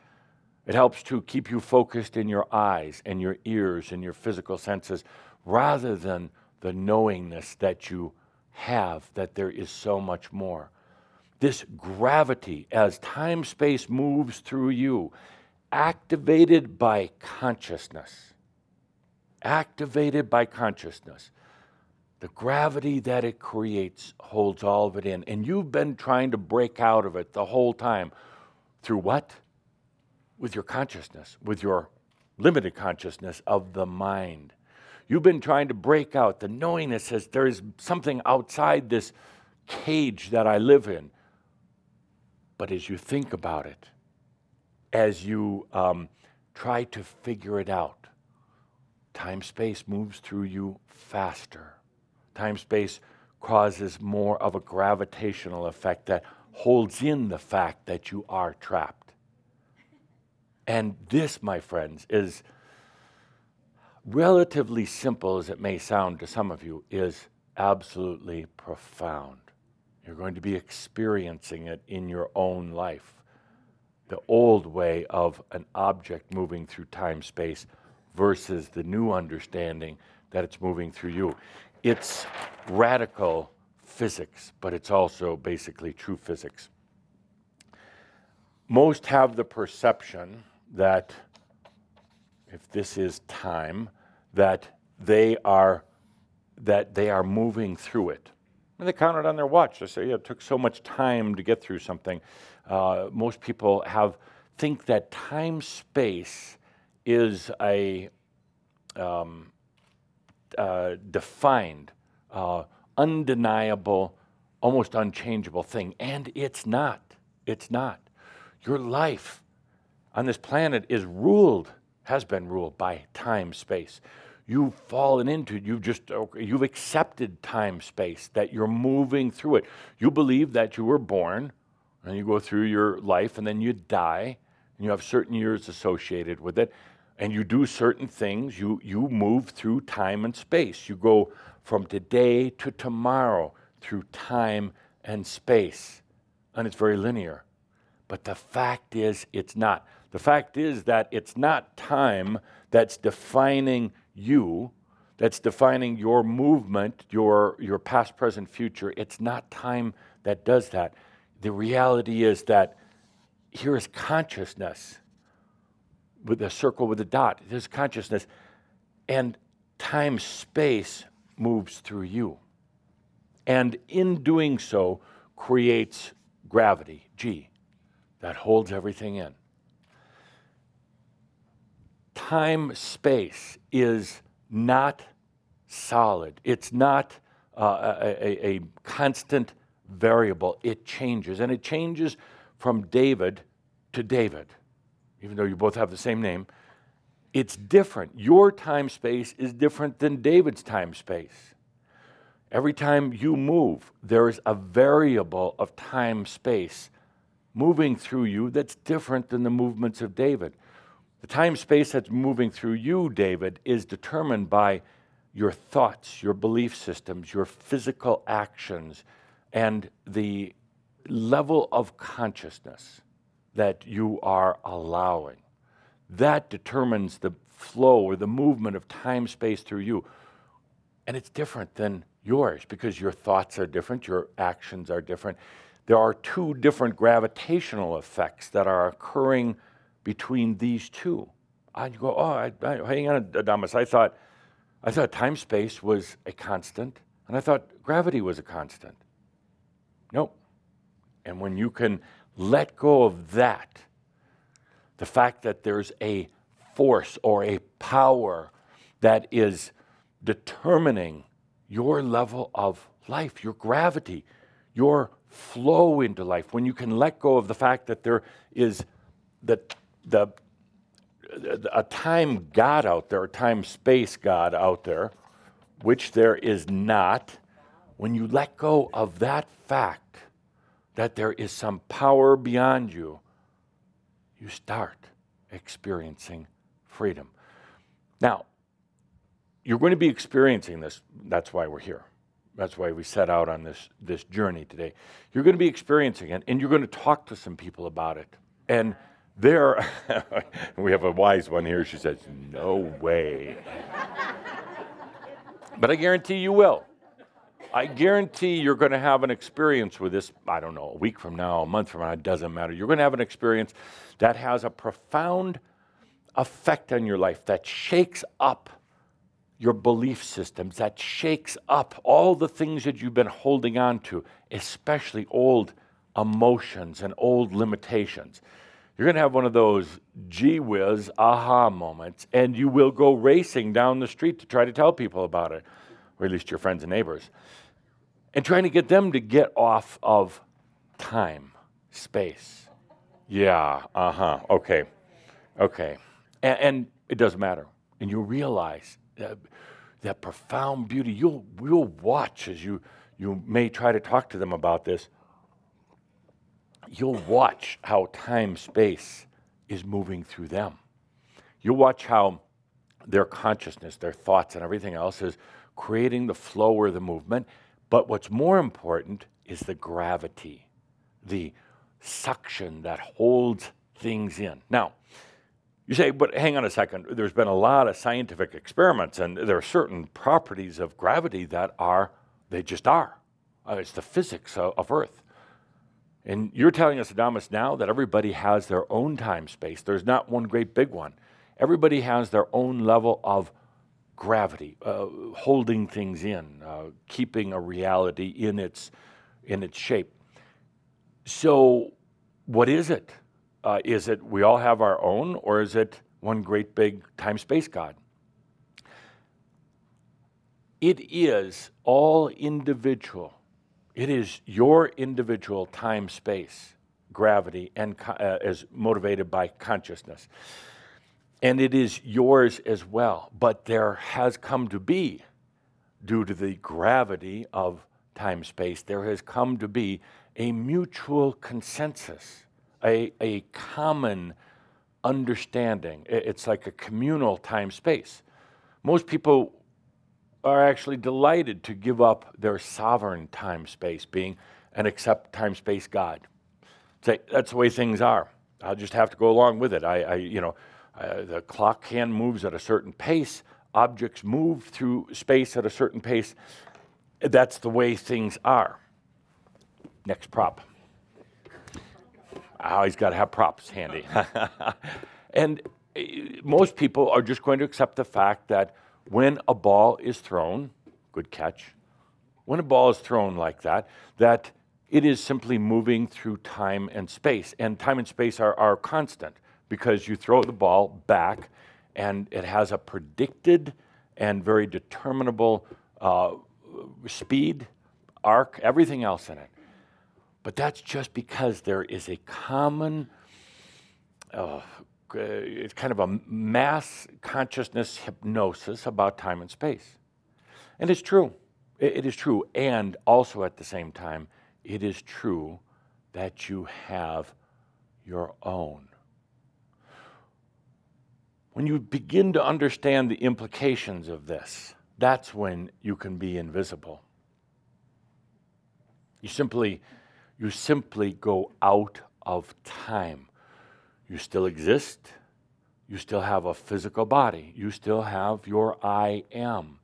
Speaker 2: It helps to keep you focused in your eyes and your ears and your physical senses rather than the knowingness that you have that there is so much more. This gravity, as time space moves through you, activated by consciousness, activated by consciousness the gravity that it creates holds all of it in. And you've been trying to break out of it the whole time. Through what? With your consciousness, with your limited consciousness of the mind. You've been trying to break out the knowingness says there is something outside this cage that I live in. But as you think about it, as you um, try to figure it out, time space moves through you faster time space causes more of a gravitational effect that holds in the fact that you are trapped. And this, my friends, is relatively simple as it may sound to some of you, is absolutely profound. You're going to be experiencing it in your own life. The old way of an object moving through time space versus the new understanding that it's moving through you. It's radical physics, but it's also basically true physics. Most have the perception that if this is time, that they are that they are moving through it. And they count it on their watch. They say, yeah, it took so much time to get through something. Uh, most people have think that time space is a um, uh, defined, uh, undeniable, almost unchangeable thing. And it's not. It's not. Your life on this planet is ruled, has been ruled by time space. You've fallen into. You've just you've accepted time space that you're moving through it. You believe that you were born, and you go through your life, and then you die, and you have certain years associated with it and you do certain things, you, you move through time and space. You go from today to tomorrow through time and space. And it's very linear. But the fact is, it's not. The fact is that it's not time that's defining you, that's defining your movement, your, your past, present, future. It's not time that does that. The reality is that here is consciousness with a circle with a dot. There's consciousness. And time space moves through you. And in doing so, creates gravity, G, that holds everything in. Time space is not solid, it's not uh, a, a, a constant variable. It changes, and it changes from David to David even though you both have the same name, it's different. Your time space is different than David's time space. Every time you move, there is a variable of time space moving through you that's different than the movements of David. The time space that's moving through you, David, is determined by your thoughts, your belief systems, your physical actions, and the level of consciousness that you are allowing. That determines the flow or the movement of time space through you. And it's different than yours because your thoughts are different, your actions are different. There are two different gravitational effects that are occurring between these two. I'd go, oh, I, I, hang on, Adamus. I thought, I thought time space was a constant, and I thought gravity was a constant. Nope. And when you can let go of that, the fact that there's a force or a power that is determining your level of life, your gravity, your flow into life. When you can let go of the fact that there is the, the, a time God out there, a time space God out there, which there is not, when you let go of that fact that there is some power beyond you, you start experiencing freedom. Now, you're going to be experiencing this. That's why we're here. That's why we set out on this, this journey today. You're going to be experiencing it, and you're going to talk to some people about it. And there, we have a wise one here. She says, No way. but I guarantee you will. I guarantee you're going to have an experience with this, I don't know, a week from now, a month from now, it doesn't matter. You're going to have an experience that has a profound effect on your life, that shakes up your belief systems, that shakes up all the things that you've been holding on to, especially old emotions and old limitations. You're going to have one of those gee whiz aha moments, and you will go racing down the street to try to tell people about it, or at least your friends and neighbors, and trying to get them to get off of time, space. Yeah, uh huh, okay, okay. And, and, it doesn't matter. And you realize that, that profound beauty. You'll, you'll watch as you, you may try to talk to them about this. You'll watch how time space is moving through them. You'll watch how their consciousness, their thoughts, and everything else is creating the flow or the movement. But what's more important is the gravity, the suction that holds things in. Now, you say, but hang on a second, there's been a lot of scientific experiments, and there are certain properties of gravity that are, they just are. Uh, it's the physics of, of, Earth. And you're telling us, Adamus, now that everybody has their own time space. There's not one great big one. Everybody has their own level of gravity, uh, holding things in, uh, keeping a reality in its, in its shape. So, what is it? Uh, is it we all have our own, or is it one great big time space God? It is all individual. It is your individual time space, gravity, and uh, is motivated by consciousness. And it is yours as well. But there has come to be, due to the gravity of time space, there has come to be a mutual consensus a, a common understanding. It's like a communal time space. Most people are actually delighted to give up their sovereign time space, being and accept time space God. Say, that's the way things are. I'll just have to go along with it. I, I you know, uh, the clock hand moves at a certain pace, objects move through space at a certain pace. That's the way things are. Next prop. Oh, he's got to have props handy. and eh, most people are just going to accept the fact that when a ball is thrown, good catch, when a ball is thrown like that, that it is simply moving through time and space. And time and space are, are constant because you throw the ball back and it has a predicted and very determinable uh, speed, arc, everything else in it. But that's just because there is a common, uh, Uh, it's kind of a mass consciousness hypnosis about time and space. And it's true. It, it is true. And also at the same time, it is true that you have your own. When you begin to understand the implications of this, that's when you can be invisible. You simply you simply go out of time. You still exist. You still have a physical body. You still have your I am.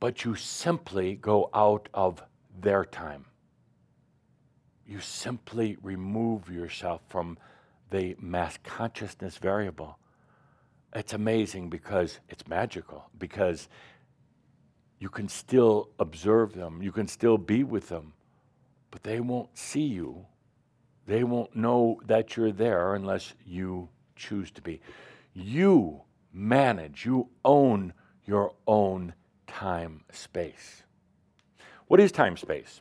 Speaker 2: But you simply go out of their time. You simply remove yourself from the mass consciousness variable. It's amazing because it's magical, because you can still observe them, you can still be with them, but they won't see you. They won't know that you're there unless you choose to be. You manage, you own your own time space. What is time space?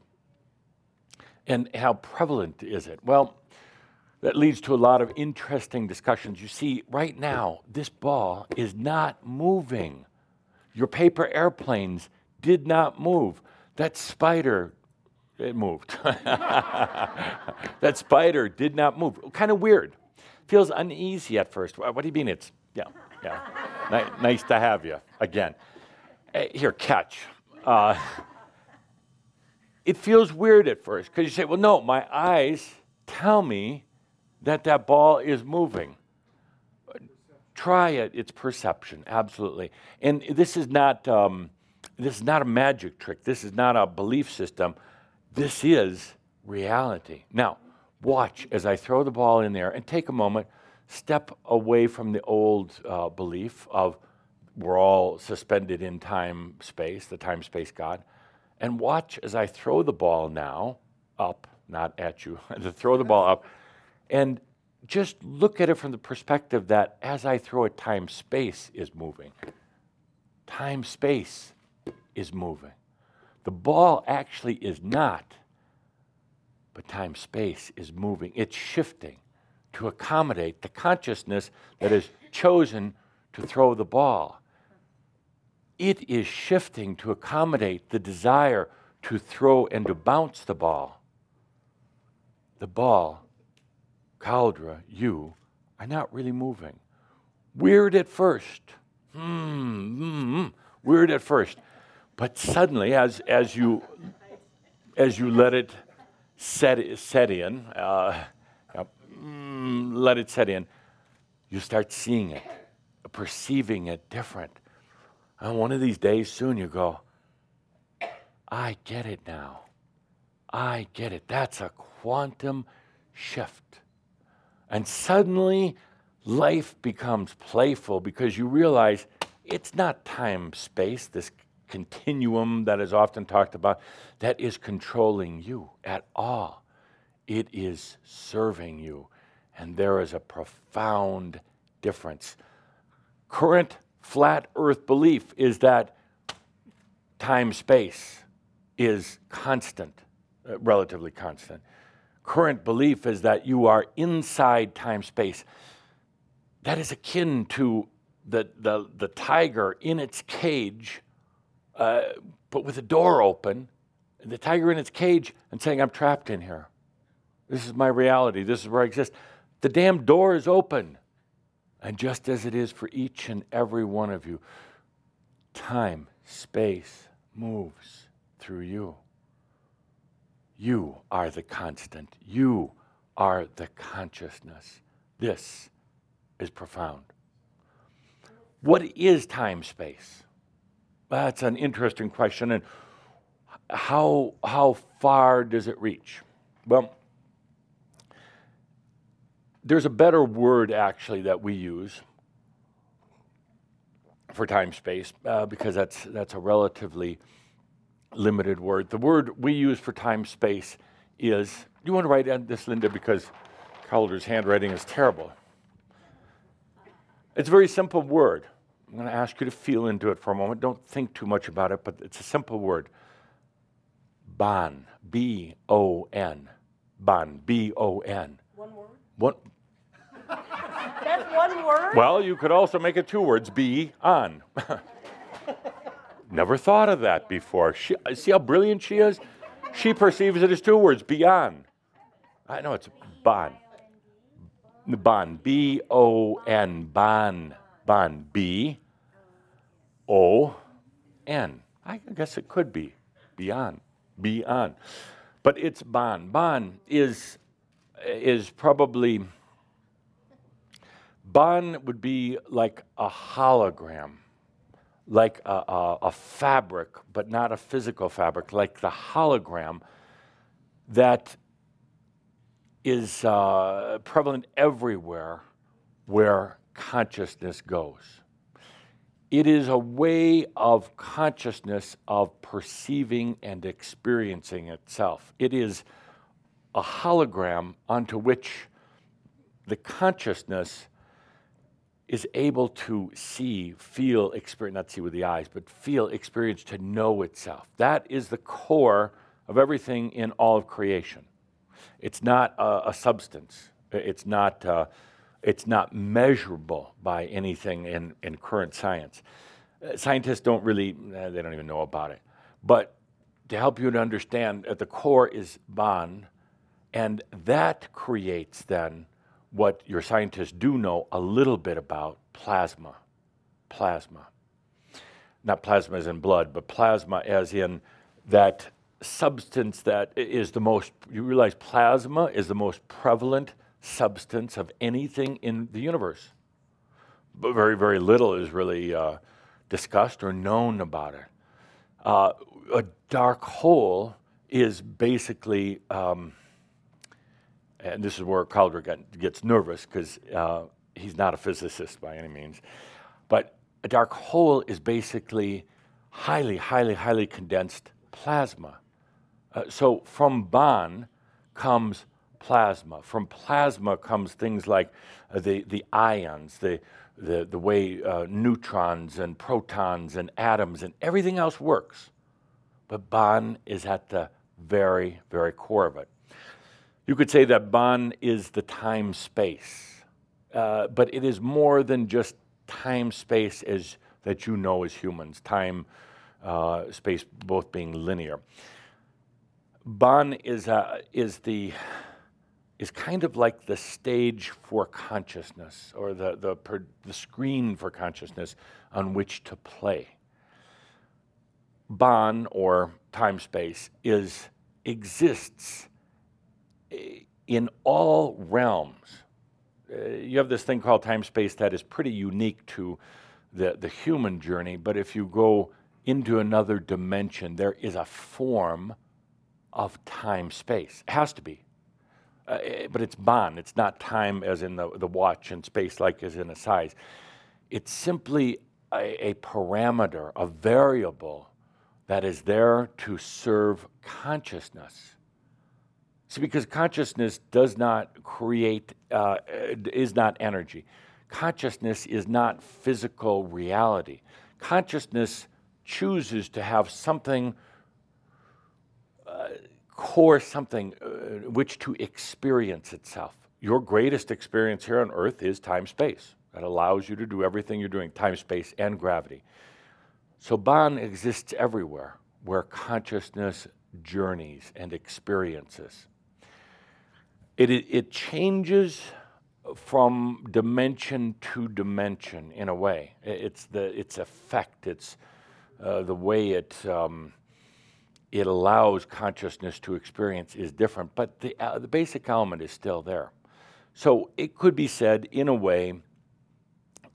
Speaker 2: And how prevalent is it? Well, that leads to a lot of interesting discussions. You see, right now, this ball is not moving. Your paper airplanes did not move. That spider, it moved. that spider did not move. Kind of weird. Feels uneasy at first. What do you mean it's, yeah, yeah. Ni- nice to have you again. Hey, here, catch. Uh, it feels weird at first because you say, well, no, my eyes tell me that that ball is moving. Try it. It's perception, absolutely. And this is not um, this is not a magic trick. This is not a belief system. This is reality. Now, watch as I throw the ball in there and take a moment, step away from the old uh, belief of we're all suspended in time space, the time space God, and watch as I throw the ball now up, not at you, to throw the ball up, and just look at it from the perspective that as I throw it, time space is moving. Time space is moving. The ball actually is not, but time space is moving. It's shifting to accommodate the consciousness that has chosen to throw the ball. It is shifting to accommodate the desire to throw and to bounce the ball. The ball, Cauldre, you, are not really moving. Weird at first. Hmm, hmm, hmm. weird at first. But suddenly, as, as, you, as you let it set, set in, uh, mm, let it set in, you start seeing it, perceiving it different. And one of these days soon you go, I get it now. I get it. That's a quantum shift. And suddenly life becomes playful because you realize it's not time space, this continuum that is often talked about, that is controlling you at all. It is serving you. And there is a profound difference. Current flat earth belief is that time space is constant, uh, relatively constant. Current belief is that you are inside time space. That is akin to the, the, the tiger in its cage uh, but with the door open, and the tiger in its cage, and saying, I'm trapped in here. This is my reality. This is where I exist. The damn door is open. And just as it is for each and every one of you, time, space moves through you. You are the constant. You are the consciousness. This is profound. What is time space? That's an interesting question. And how, how far does it reach? Well, there's a better word actually that we use for time space uh, because that's, that's a relatively limited word. The word we use for time space is, you want to write this, Linda? Because Cauldre's handwriting is terrible. It's a very simple word. I'm going to ask you to feel into it for a moment. Don't think too much about it, but it's a simple word. Bon. B O N. Bon. B O N.
Speaker 1: One word?
Speaker 2: What?
Speaker 1: That's one word?
Speaker 2: Well, you could also make it two words. Be on. Never thought of that before. She, see how brilliant she is? She perceives it as two words. Be on. I know it's bon. Bon. B O N. Bon. Bon. B O N. I guess it could be beyond, beyond. But it's Bon. Bon is, is probably, Bon would be like a hologram, like a, a, a fabric, but not a physical fabric, like the hologram that is uh, prevalent everywhere where consciousness goes. It is a way of consciousness of perceiving and experiencing itself. It is a hologram onto which the consciousness is able to see, feel, experience, not see with the eyes, but feel, experience, to know itself. That is the core of everything in all of creation. It's not a, a substance. It's not, uh, it's not measurable by anything in, in current science. Uh, scientists don't really, uh, they don't even know about it. But to help you to understand, at the core is Bon, and that creates then what your scientists do know a little bit about plasma. Plasma. Not plasma as in blood, but plasma as in that substance that is the most, you realize plasma is the most prevalent substance of anything in the universe. But very, very little is really uh, discussed or known about it. Uh, a dark hole is basically, um, and this is where Cauldre gets nervous because uh, he's not a physicist by any means, but a dark hole is basically highly, highly, highly condensed plasma. Uh, so from Bon comes plasma. From plasma comes things like uh, the, the ions, the, the, the way uh, neutrons and protons and atoms and everything else works. But Bon is at the very, very core of it. You could say that Bon is the time space, uh, but it is more than just time space as that you know as humans, time, uh, space both being linear. Bon is, uh, is, the, is kind of like the stage for consciousness or the, the, the screen for consciousness on which to play. Bon or time space is exists in all realms. Uh, you have this thing called time space that is pretty unique to the, the human journey, but if you go into another dimension, there is a form of time space. It has to be. Uh, eh, but it's Bon. It's not time as in the, the watch and space like as in a size. It's simply a, a parameter, a variable that is there to serve consciousness. See, because consciousness does not create, uh, is not energy. Consciousness is not physical reality. Consciousness chooses to have something core something uh, which to experience itself. Your greatest experience here on earth is time space. That allows you to do everything you're doing, time space and gravity. So Bon exists everywhere where consciousness journeys and experiences. It, it, it changes from dimension to dimension in a way. It's the its effect. It's uh, the way it um, it allows consciousness to experience is different, but the, uh, the basic element is still there. So it could be said, in a way,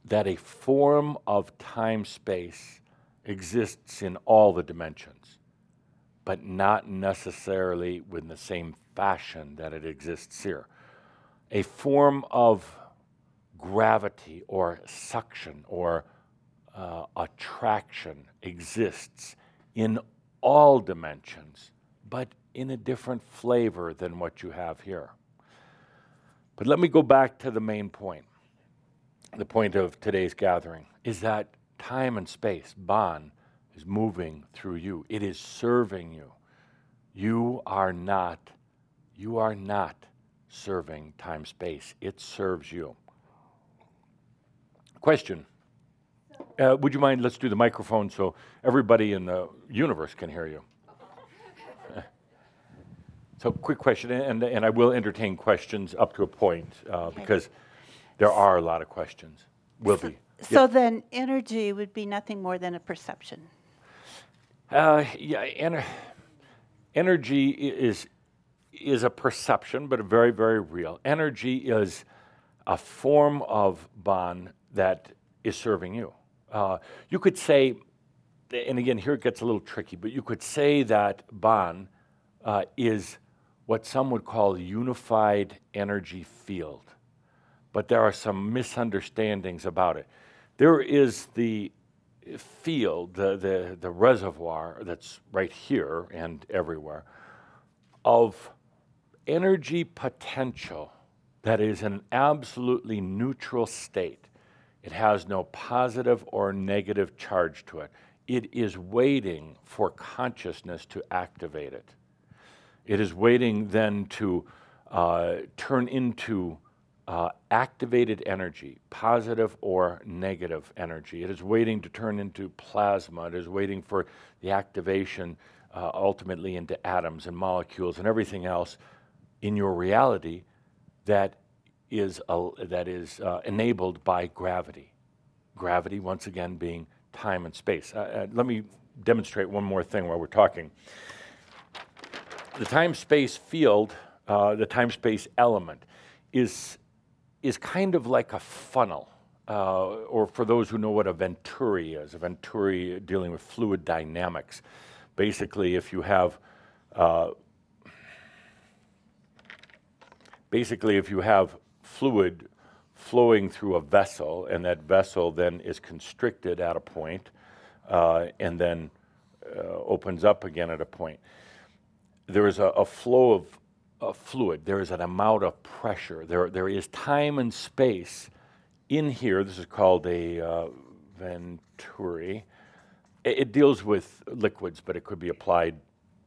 Speaker 2: that a form of time space exists in all the dimensions, but not necessarily in the same fashion that it exists here. A form of gravity or suction or uh, attraction exists in all dimensions, but in a different flavor than what you have here. But let me go back to the main point. The point of today's gathering is that time and space, Bon, is moving through you. It is serving you. You are not, you are not serving time space. It serves you. Question. Uh, would you mind? Let's do the microphone so everybody in the universe can hear you. so, quick question, and, and I will entertain questions up to a point uh, because there are a lot of questions. Will
Speaker 5: so,
Speaker 2: be.
Speaker 5: So then, energy would be nothing more than a perception.
Speaker 2: Uh, yeah, ener- energy is is a perception, but a very, very real. Energy is a form of Bon that is serving you. Uh, you could say, and again, here it gets a little tricky, but you could say that Bon uh, is what some would call a unified energy field. But there are some misunderstandings about it. There is the field, the, the, the reservoir that's right here and everywhere, of energy potential that is an absolutely neutral state It has no positive or negative charge to it. It is waiting for consciousness to activate it. It is waiting then to uh, turn into uh, activated energy, positive or negative energy. It is waiting to turn into plasma. It is waiting for the activation uh, ultimately into atoms and molecules and everything else in your reality that is, that is uh, enabled by gravity. Gravity, once again, being time and space. Uh, uh, let me demonstrate one more thing while we're talking. The time space field, uh, the time space element, is, is kind of like a funnel. Uh, or for those who know what a venturi is, a venturi dealing with fluid dynamics. Basically, if you have uh, basically if you have fluid flowing through a vessel, and that vessel then is constricted at a point, uh, and then uh, opens up again at a point. There is a, a flow of, of, fluid. There is an amount of pressure. There, there is time and space in here. This is called a uh, venturi. It, deals with liquids, but it could be applied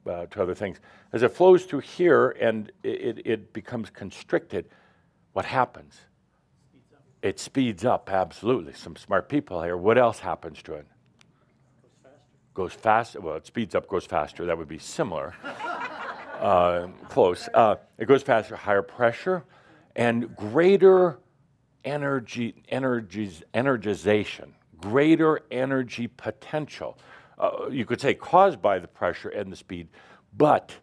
Speaker 2: uh, to other things. As it flows through here and it, it becomes constricted, what happens? It speeds up, absolutely. Some smart people here. What else happens to it? Goes faster. It goes faster. Well, it speeds up, goes faster. That would be similar. uh, close. Uh, it goes faster, higher pressure, and greater energy, energies, energization, greater energy potential. Uh, you could say caused by the pressure and the speed, but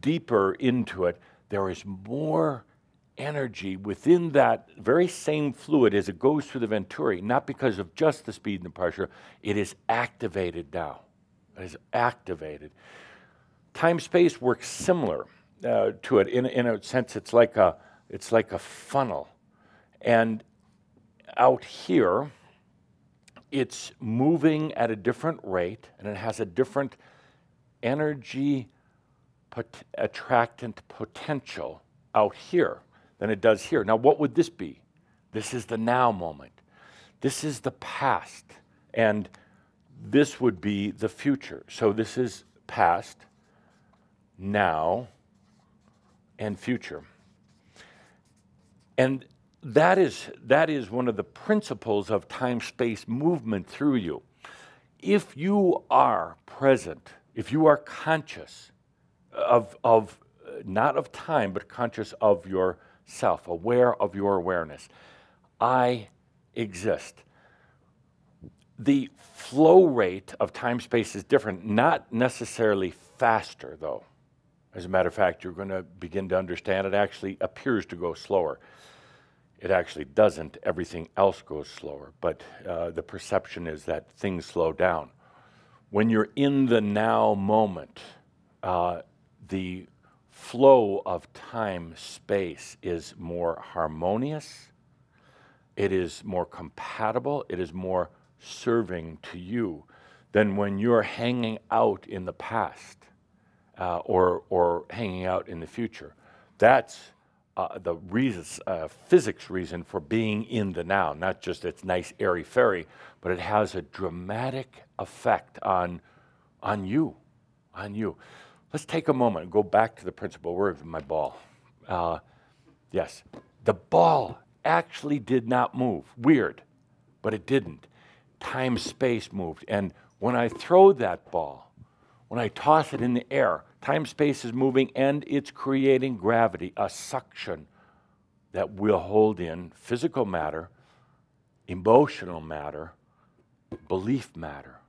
Speaker 2: deeper into it, there is more energy within that very same fluid as it goes through the venturi, not because of just the speed and the pressure, it is activated now. It is activated. Time space works similar uh, to it. In, in a sense, it's like a, it's like a funnel. And out here, it's moving at a different rate and it has a different energy pot- attractant potential out here than it does here. Now, what would this be? This is the now moment. This is the past. And this would be the future. So this is past, now, and future. And that is, that is one of the principles of time space movement through you. If you are present, if you are conscious of, of not of time, but conscious of your self, aware of your awareness. I exist. The flow rate of time space is different, not necessarily faster, though. As a matter of fact, you're going to begin to understand it actually appears to go slower. It actually doesn't. Everything else goes slower, but uh, the perception is that things slow down. When you're in the now moment, uh, the flow of time space is more harmonious, it is more compatible, it is more serving to you than when you're hanging out in the past uh, or, or hanging out in the future. That's uh, the reason, uh, physics reason for being in the now, not just it's nice, airy fairy, but it has a dramatic effect on, on you, on you. Let's take a moment and go back to the principle. Where's my ball? Uh, yes. The ball actually did not move. Weird, but it didn't. Time space moved. And when I throw that ball, when I toss it in the air, time space is moving and it's creating gravity, a suction that will hold in physical matter, emotional matter, belief matter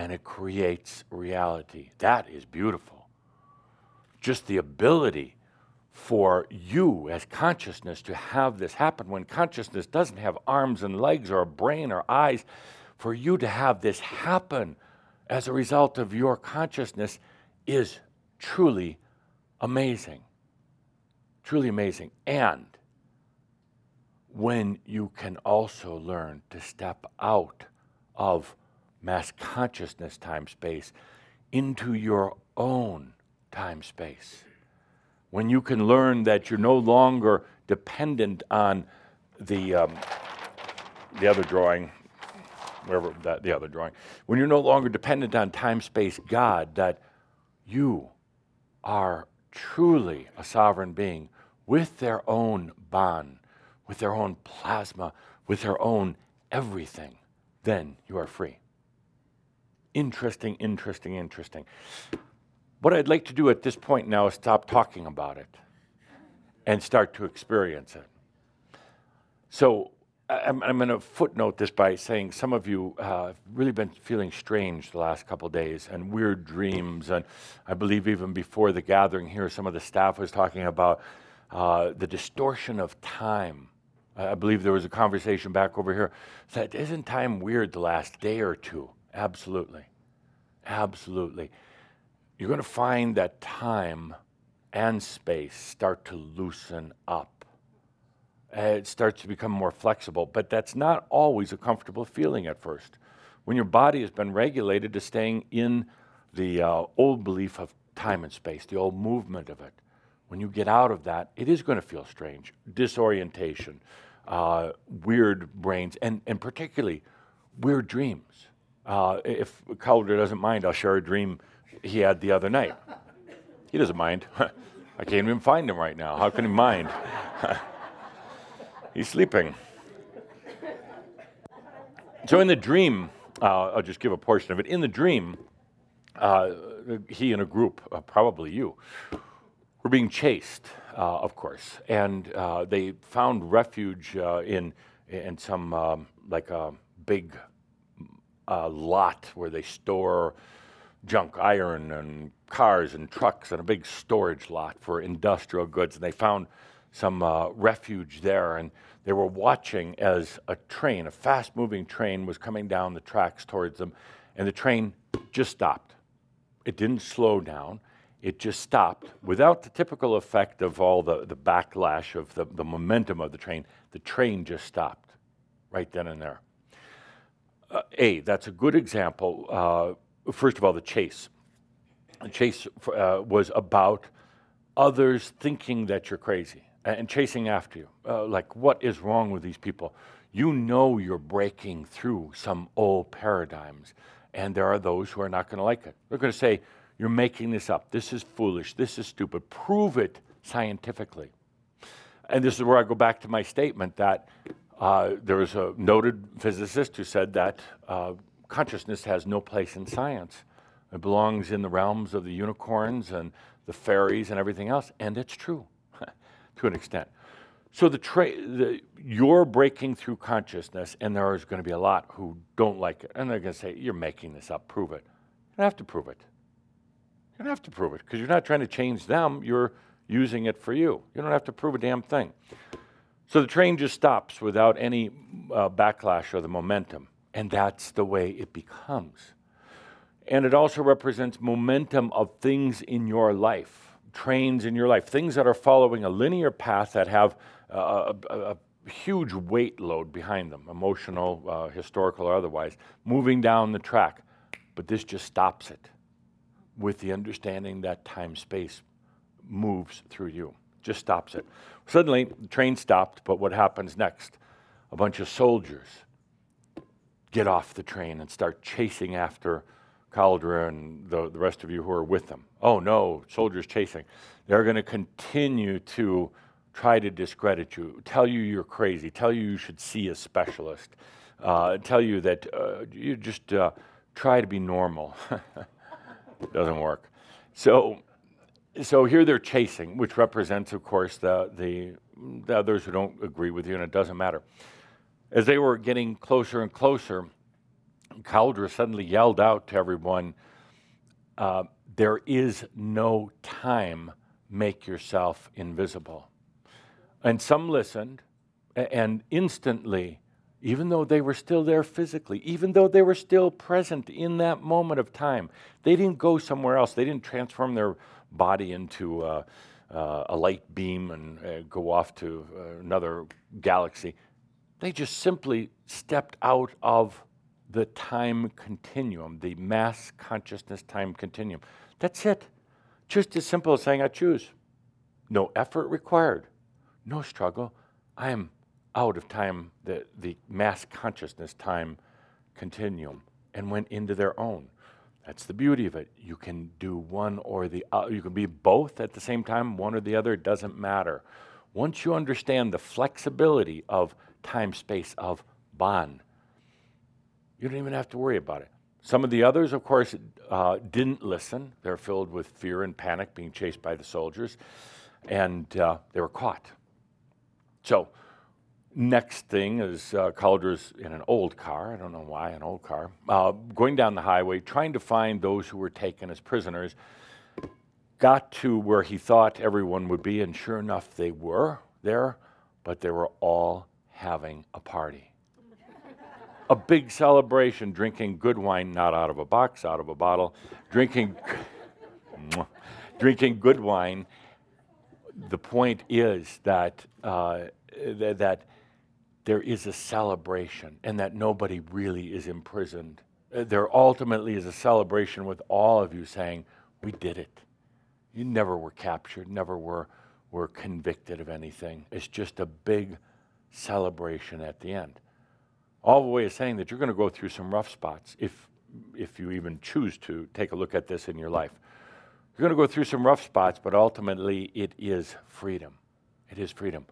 Speaker 2: and it creates reality. That is beautiful. Just the ability for you as consciousness to have this happen when consciousness doesn't have arms and legs or a brain or eyes, for you to have this happen as a result of your consciousness is truly amazing. Truly amazing. And when you can also learn to step out of mass consciousness time space into your own time space. When you can learn that you're no longer dependent on the, um, the other drawing, wherever that the other drawing, when you're no longer dependent on time, space, God, that you are truly a sovereign being with their own Bon, with their own plasma, with their own everything, then you are free. Interesting, interesting, interesting. What I'd like to do at this point now is stop talking about it and start to experience it. So I'm, I'm going to footnote this by saying some of you uh, have really been feeling strange the last couple days and weird dreams. And I believe even before the gathering here, some of the staff was talking about uh, the distortion of time. I believe there was a conversation back over here that isn't time weird the last day or two? Absolutely. Absolutely. You're going to find that time and space start to loosen up uh, it starts to become more flexible. But that's not always a comfortable feeling at first. When your body has been regulated to staying in the uh, old belief of time and space, the old movement of it, when you get out of that, it is going to feel strange, disorientation, uh, weird brains, and, and particularly weird dreams. Uh, if Cauldre doesn't mind, I'll share a dream he had the other night. He doesn't mind. I can't even find him right now. How can he mind? He's sleeping. So in the dream, uh, I'll just give a portion of it. In the dream, uh, he and a group, uh, probably you, were being chased, uh, of course, and uh, they found refuge uh, in in some um, like a big lot where they store junk iron and cars and trucks and a big storage lot for industrial goods. And they found some uh, refuge there, and they were watching as a train, a fast moving train, was coming down the tracks towards them, and the train just stopped. It didn't slow down, it just stopped without the typical effect of all the, the backlash of the, the momentum of the train. The train just stopped right then and there. Uh, a, that's a good example. Uh, first of all, the chase. The chase uh, was about others thinking that you're crazy and chasing after you. Uh, like, what is wrong with these people? You know you're breaking through some old paradigms, and there are those who are not going to like it. They're going to say, You're making this up. This is foolish. This is stupid. Prove it scientifically. And this is where I go back to my statement that uh, there was a noted physicist who said that uh, consciousness has no place in science. It belongs in the realms of the unicorns and the fairies and everything else, and it's true to an extent. So the, tra- the you're breaking through consciousness, and there is going to be a lot who don't like it, and they're going to say, "You're making this up. Prove it." You don't have to prove it. You don't have to prove it because you're not trying to change them. You're using it for you. You don't have to prove a damn thing. So the train just stops without any uh, backlash or the momentum, and that's the way it becomes. And it also represents momentum of things in your life trains in your life, things that are following a linear path that have a, a, a huge weight load behind them, emotional, uh, historical, or otherwise, moving down the track. But this just stops it with the understanding that time space moves through you, just stops it. Suddenly, the train stopped, but what happens next? A bunch of soldiers get off the train and start chasing after Cauldre and the, the rest of you who are with them. Oh no, soldiers chasing. They're going to continue to try to discredit you, tell you you're crazy, tell you you should see a specialist, uh, tell you that uh, you just uh, try to be normal. Doesn't work. So, so here they're chasing, which represents, of course, the, the, the others who don't agree with you, and it doesn't matter. As they were getting closer and closer, Cauldre suddenly yelled out to everyone, uh, There is no time, make yourself invisible. And some listened, and instantly, even though they were still there physically, even though they were still present in that moment of time, they didn't go somewhere else. They didn't transform their body into uh, a light beam and uh, go off to uh, another galaxy. They just simply stepped out of the time continuum, the mass consciousness time continuum. That's it. Just as simple as saying, I choose. No effort required, no struggle. I am out of time, the, the mass consciousness time continuum, and went into their own. That's the beauty of it. You can do one or the other. You can be both at the same time, one or the other, it doesn't matter. Once you understand the flexibility of time space of Bon, you don't even have to worry about it. Some of the others, of course, uh, didn't listen. They're filled with fear and panic, being chased by the soldiers, and uh, they were caught. So, next thing is uh, Cauldre's in an old car. I don't know why, an old car, uh, going down the highway, trying to find those who were taken as prisoners. Got to where he thought everyone would be, and sure enough, they were there, but they were all having a party a big celebration, drinking good wine, not out of a box, out of a bottle, drinking, drinking good wine. The point is that, uh, th- that there is a celebration and that nobody really is imprisoned. Uh, there ultimately is a celebration with all of you saying, We did it. You never were captured, never were, were convicted of anything. It's just a big celebration at the end all the way is saying that you're going to go through some rough spots if, if you even choose to take a look at this in your life. You're going to go through some rough spots, but ultimately it is freedom. It is freedom.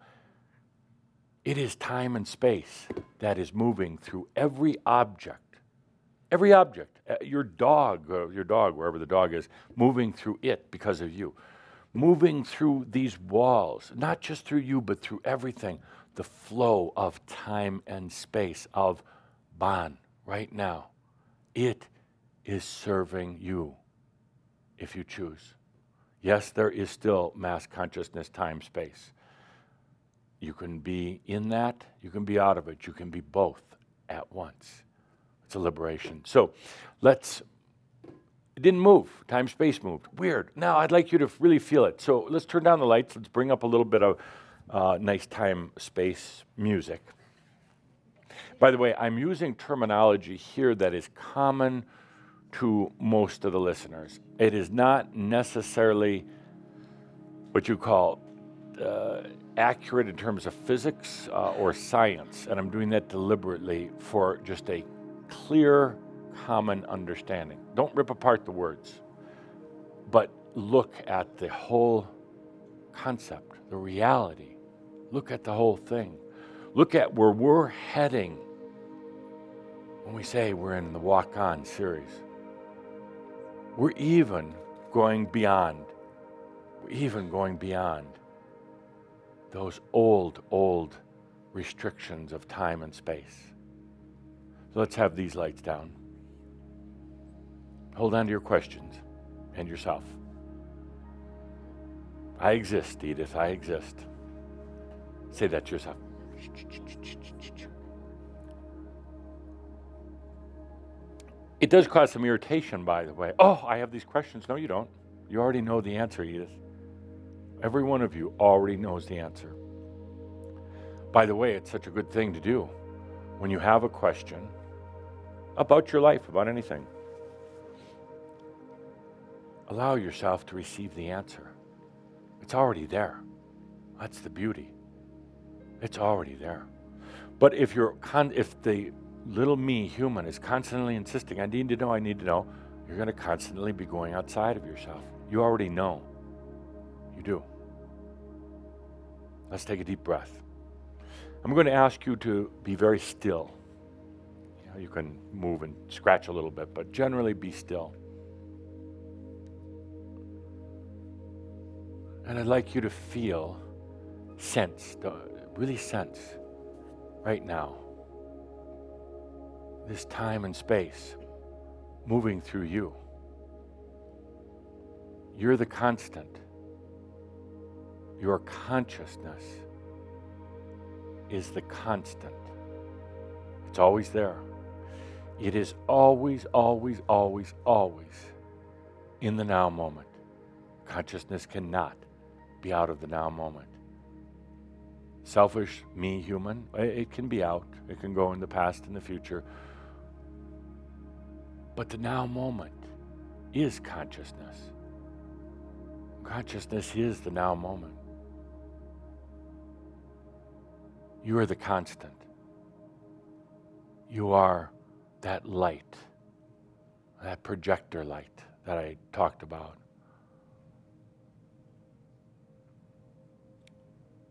Speaker 2: It is time and space that is moving through every object. Every object. Uh, your dog, uh, your dog, wherever the dog is, moving through it because of you. Moving through these walls, not just through you, but through everything the flow of time and space of Bon right now. It is serving you if you choose. Yes, there is still mass consciousness, time, space. You can be in that, you can be out of it, you can be both at once. It's a liberation. So let's, it didn't move, time, space moved. Weird. Now I'd like you to really feel it. So let's turn down the lights, let's bring up a little bit of uh, nice time space music. By the way, I'm using terminology here that is common to most of the listeners. It is not necessarily what you call uh, accurate in terms of physics uh, or science, and I'm doing that deliberately for just a clear, common understanding. Don't rip apart the words, but look at the whole concept, the reality Look at the whole thing. Look at where we're heading when we say we're in the Walk On series. We're even going beyond. We're even going beyond those old, old restrictions of time and space. So let's have these lights down. Hold on to your questions and yourself. I exist, Edith. I exist. Say that to yourself. It does cause some irritation, by the way. Oh, I have these questions. No, you don't. You already know the answer, Edith. Every one of you already knows the answer. By the way, it's such a good thing to do when you have a question about your life, about anything. Allow yourself to receive the answer. It's already there. That's the beauty. It's already there. But if you're con- if the little me human is constantly insisting, I need to know, I need to know, you're going to constantly be going outside of yourself. You already know. You do. Let's take a deep breath. I'm going to ask you to be very still. You, know, you can move and scratch a little bit, but generally be still. And I'd like you to feel, sense, uh, really sense right now this time and space moving through you. You're the constant. Your consciousness is the constant. It's always there. It is always, always, always, always in the now moment. Consciousness cannot be out of the now moment selfish, me human. It can be out, it can go in the past and the future. But the now moment is consciousness. Consciousness is the now moment. You are the constant. You are that light, that projector light that I talked about.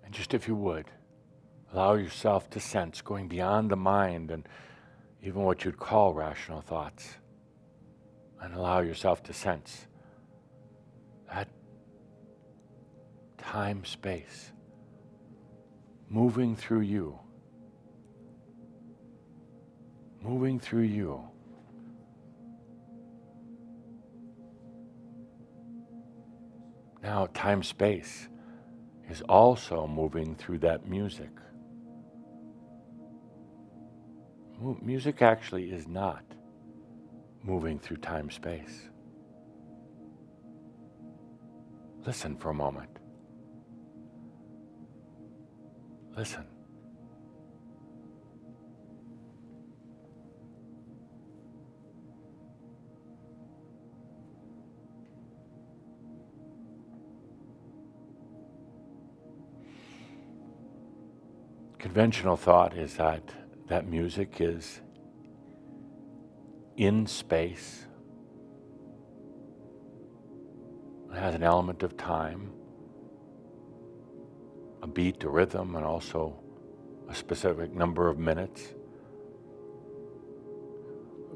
Speaker 2: And just if you would, allow yourself to sense going beyond the mind and even what you'd call rational thoughts, and allow yourself to sense that time space moving through you, moving through you. Now, time space is also moving through that music. Mu- music actually is not moving through time space. Listen for a moment. Listen. Conventional thought is that that music is in space. It has an element of time, a beat, a rhythm, and also a specific number of minutes.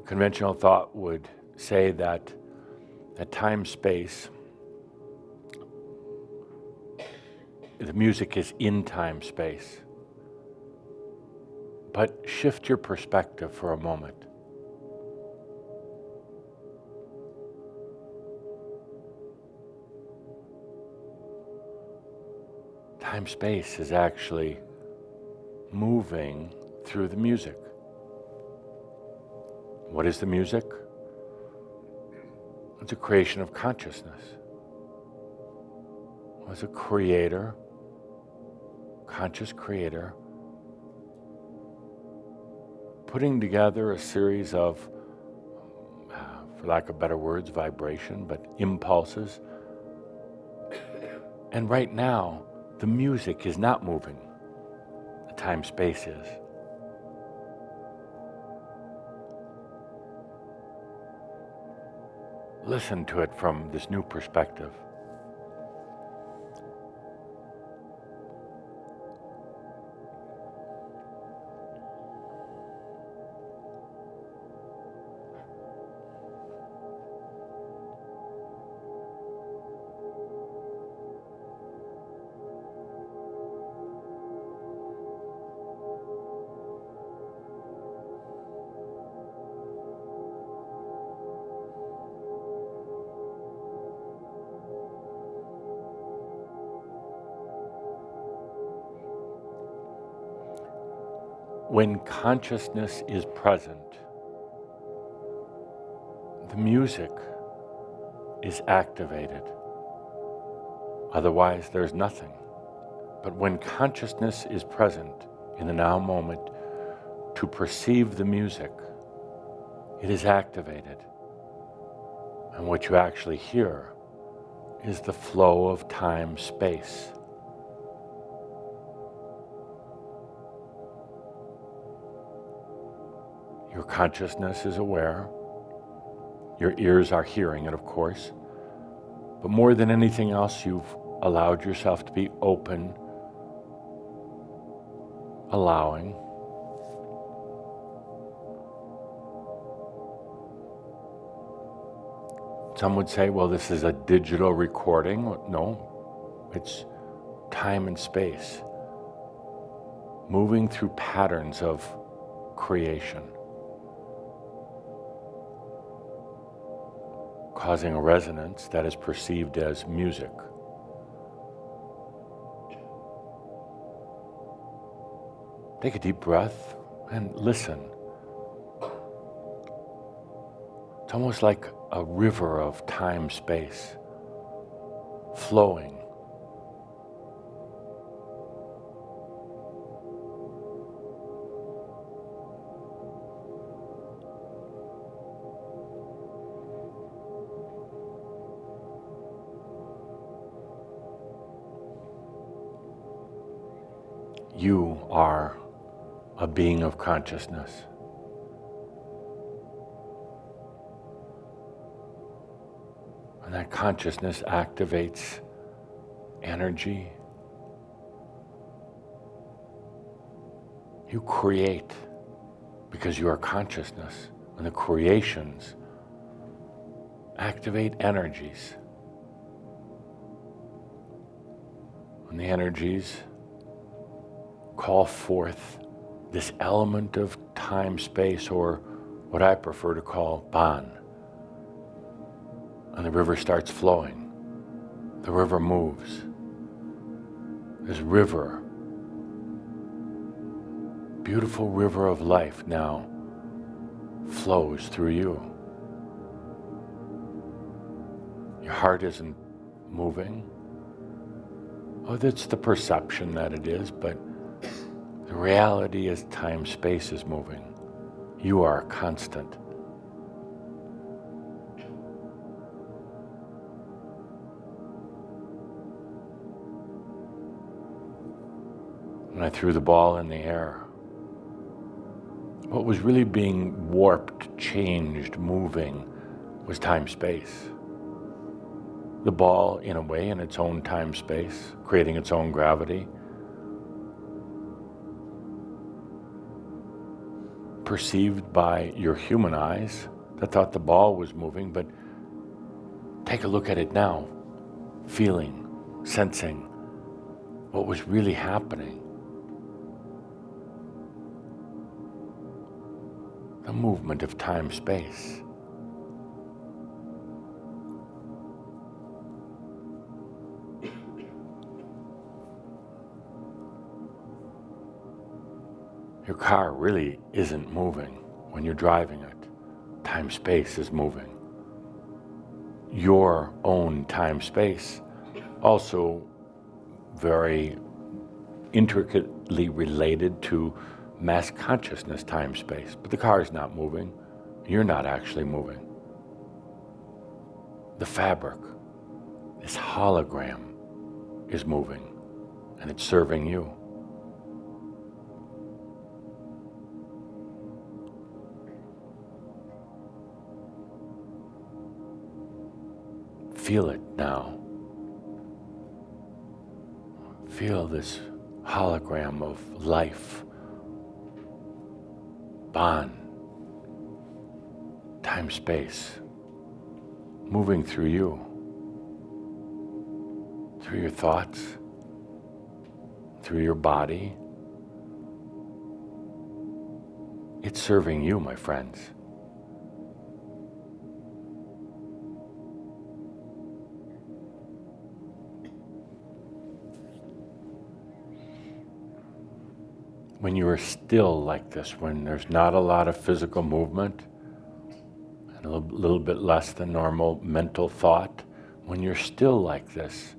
Speaker 2: Conventional thought would say that that time space, the music is in time space. But shift your perspective for a moment. Time space is actually moving through the music. What is the music? It's a creation of consciousness. Was a creator, conscious creator, putting together a series of, uh, for lack of better words, vibration, but impulses. And right now, the music is not moving, the time space is. Listen to it from this new perspective. Consciousness is present, the music is activated. Otherwise, there's nothing. But when consciousness is present in the now moment to perceive the music, it is activated. And what you actually hear is the flow of time space. Consciousness is aware. Your ears are hearing it, of course. But more than anything else, you've allowed yourself to be open, allowing. Some would say, well, this is a digital recording. No, it's time and space, moving through patterns of creation. Causing a resonance that is perceived as music. Take a deep breath and listen. It's almost like a river of time space flowing. You are a being of consciousness. And that consciousness activates energy. You create because you are consciousness. And the creations activate energies. And the energies call forth this element of time space, or what I prefer to call Bon. And the river starts flowing. The river moves. This river, beautiful river of life now, flows through you. Your heart isn't moving. Oh, that's the perception that it is, but the reality is time space is moving. You are constant. When I threw the ball in the air, what was really being warped, changed, moving was time space. The ball, in a way, in its own time space, creating its own gravity. Perceived by your human eyes that thought the ball was moving, but take a look at it now, feeling, sensing what was really happening. the movement of time space. Your car really isn't moving when you're driving it. Time space is moving. Your own time space also very intricately related to mass consciousness time space, but the car is not moving. You're not actually moving. The fabric, this hologram, is moving and it's serving you. Feel it now. Feel this hologram of life Bon, time space, moving through you, through your thoughts, through your body. It's serving you, my friends. When you are still like this, when there's not a lot of physical movement and a little, bit less than normal mental thought, when you're still like this,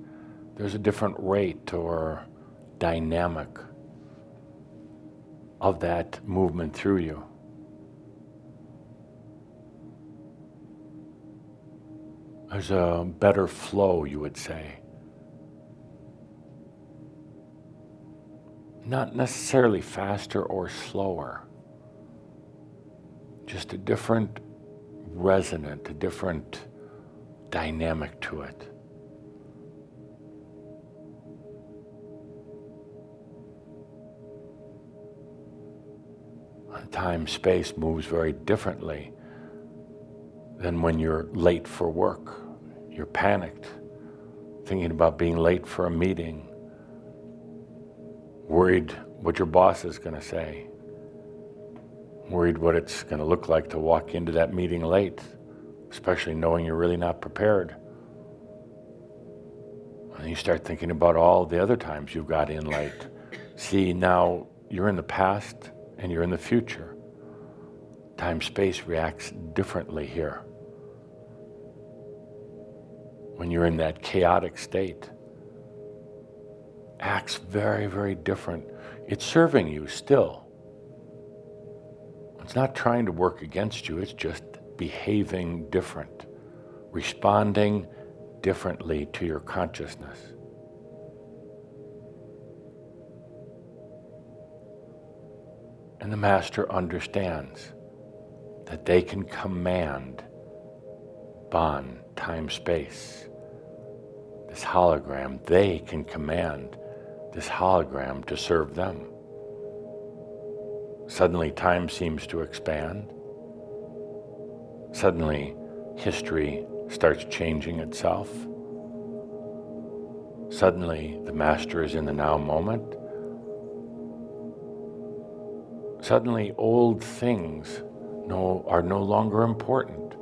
Speaker 2: there's a different rate or dynamic of that movement through you. There's a better flow, you would say. Not necessarily faster or slower, just a different resonant, a different dynamic to it. Uh, time space moves very differently than when you're late for work. You're panicked, thinking about being late for a meeting worried what your boss is going to say, worried what it's going to look like to walk into that meeting late, especially knowing you're really not prepared. And you start thinking about all the other times you got in late. See, now you're in the past and you're in the future. Time space reacts differently here. When you're in that chaotic state, acts very, very different. It's serving you still. It's not trying to work against you, it's just behaving different, responding differently to your consciousness. And the master understands that they can command Bon, time, space, this hologram, they can command this hologram to serve them. Suddenly, time seems to expand. Suddenly, history starts changing itself. Suddenly, the master is in the now moment. Suddenly, old things no, are no longer important.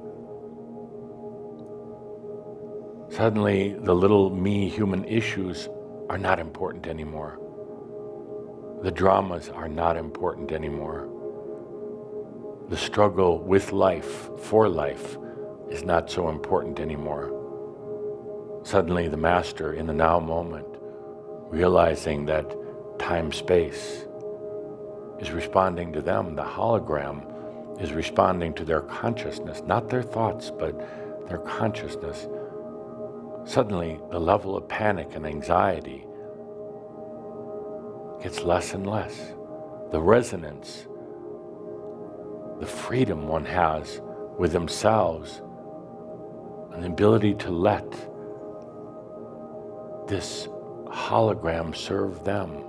Speaker 2: Suddenly, the little me human issues are not important anymore. The dramas are not important anymore. The struggle with life, for life, is not so important anymore. Suddenly, the master, in the now moment, realizing that time space is responding to them, the hologram is responding to their consciousness, not their thoughts, but their consciousness. Suddenly, the level of panic and anxiety gets less and less. The resonance, the freedom one has with themselves, the ability to let this hologram serve them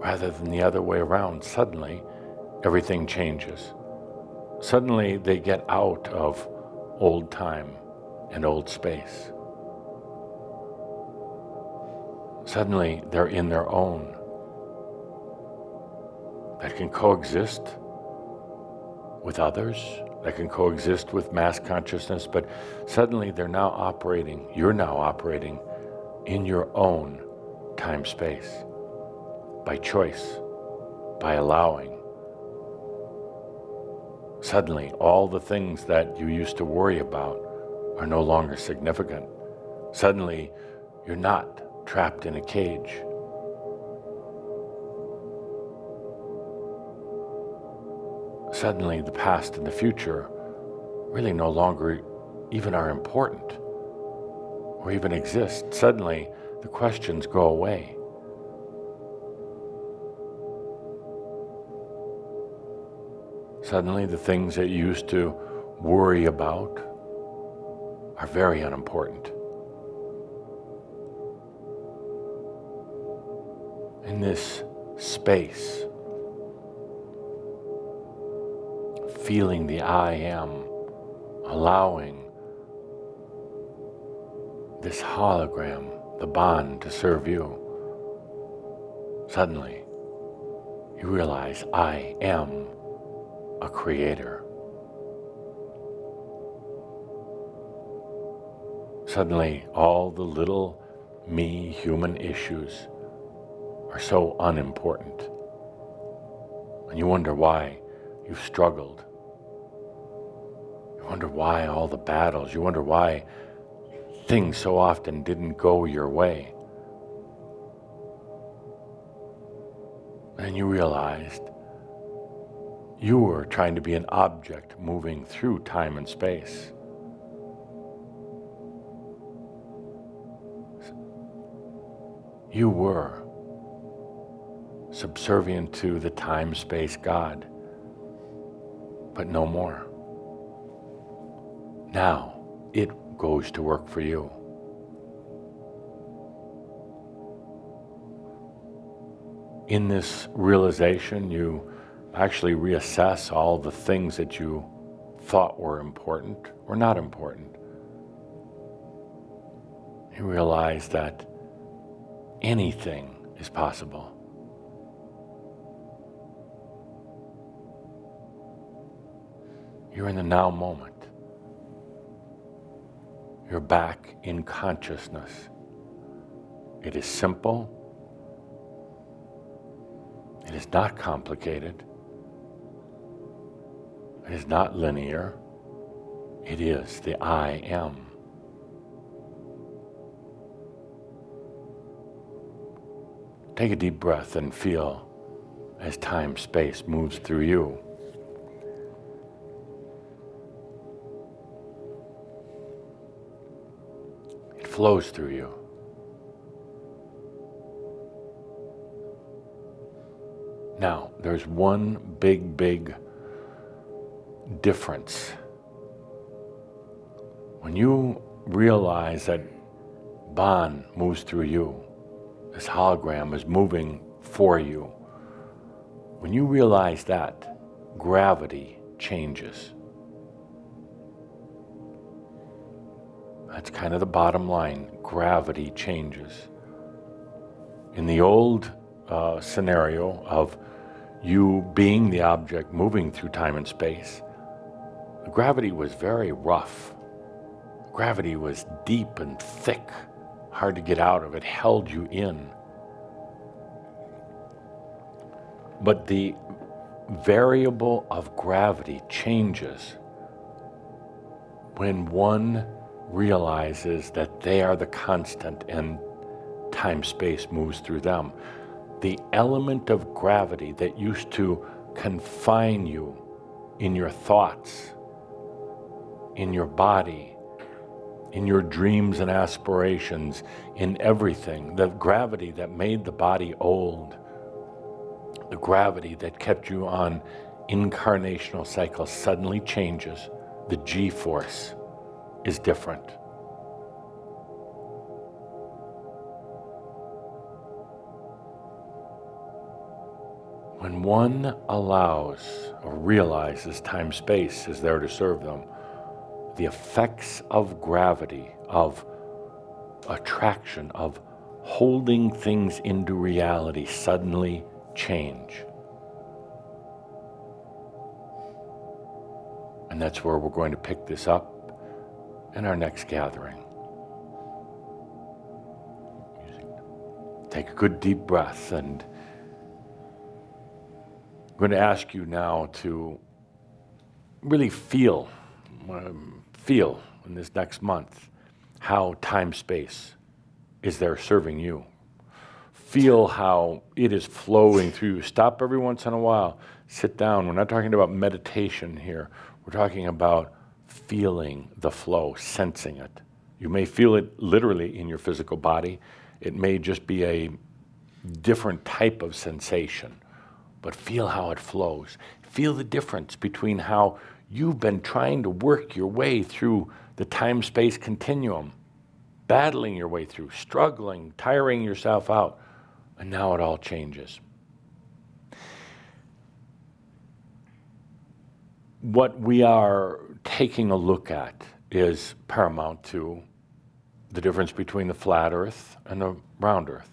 Speaker 2: rather than the other way around. Suddenly, everything changes. Suddenly, they get out of old time and old space. Suddenly, they're in their own that can coexist with others, that can coexist with mass consciousness, but suddenly they're now operating, you're now operating in your own time space by choice, by allowing. Suddenly, all the things that you used to worry about are no longer significant. Suddenly, you're not trapped in a cage. suddenly the past and the future really no longer even are important or even exist. Suddenly the questions go away. Suddenly the things that you used to worry about are very unimportant. In this space, feeling the I am, allowing this hologram, the Bon, to serve you. Suddenly, you realize I am a creator. Suddenly, all the little me human issues are so unimportant. And you wonder why you've struggled You wonder why all the battles. You wonder why things so often didn't go your way. And you realized you were trying to be an object moving through time and space. You were subservient to the time space God, but no more. Now it goes to work for you. In this realization, you actually reassess all the things that you thought were important or not important. You realize that anything is possible. You're in the now moment. You're back in consciousness. It is simple. It is not complicated. It is not linear. It is the I am. Take a deep breath and feel as time space moves through you. Flows through you. Now, there's one big, big difference. When you realize that Bon moves through you, this hologram is moving for you, when you realize that, gravity changes. That's kind of the bottom line. Gravity changes. In the old uh, scenario of you being the object moving through time and space, the gravity was very rough. Gravity was deep and thick, hard to get out of. It held you in. But the variable of gravity changes when one realizes that they are the constant and time space moves through them. The element of gravity that used to confine you in your thoughts, in your body, in your dreams and aspirations, in everything, the gravity that made the body old, the gravity that kept you on incarnational cycles suddenly changes. The G force is different. When one allows or realizes time space is there to serve them, the effects of gravity, of attraction, of holding things into reality suddenly change. And that's where we're going to pick this up in our next gathering. Take a good deep breath and I'm going to ask you now to really feel, um, feel in this next month how time space is there serving you. Feel how it is flowing through you. Stop every once in a while, sit down. We're not talking about meditation here, we're talking about feeling the flow, sensing it. You may feel it literally in your physical body. It may just be a different type of sensation, but feel how it flows. Feel the difference between how you've been trying to work your way through the time space continuum, battling your way through, struggling, tiring yourself out, and now it all changes. What we are taking a look at is paramount to the difference between the flat earth and the round earth.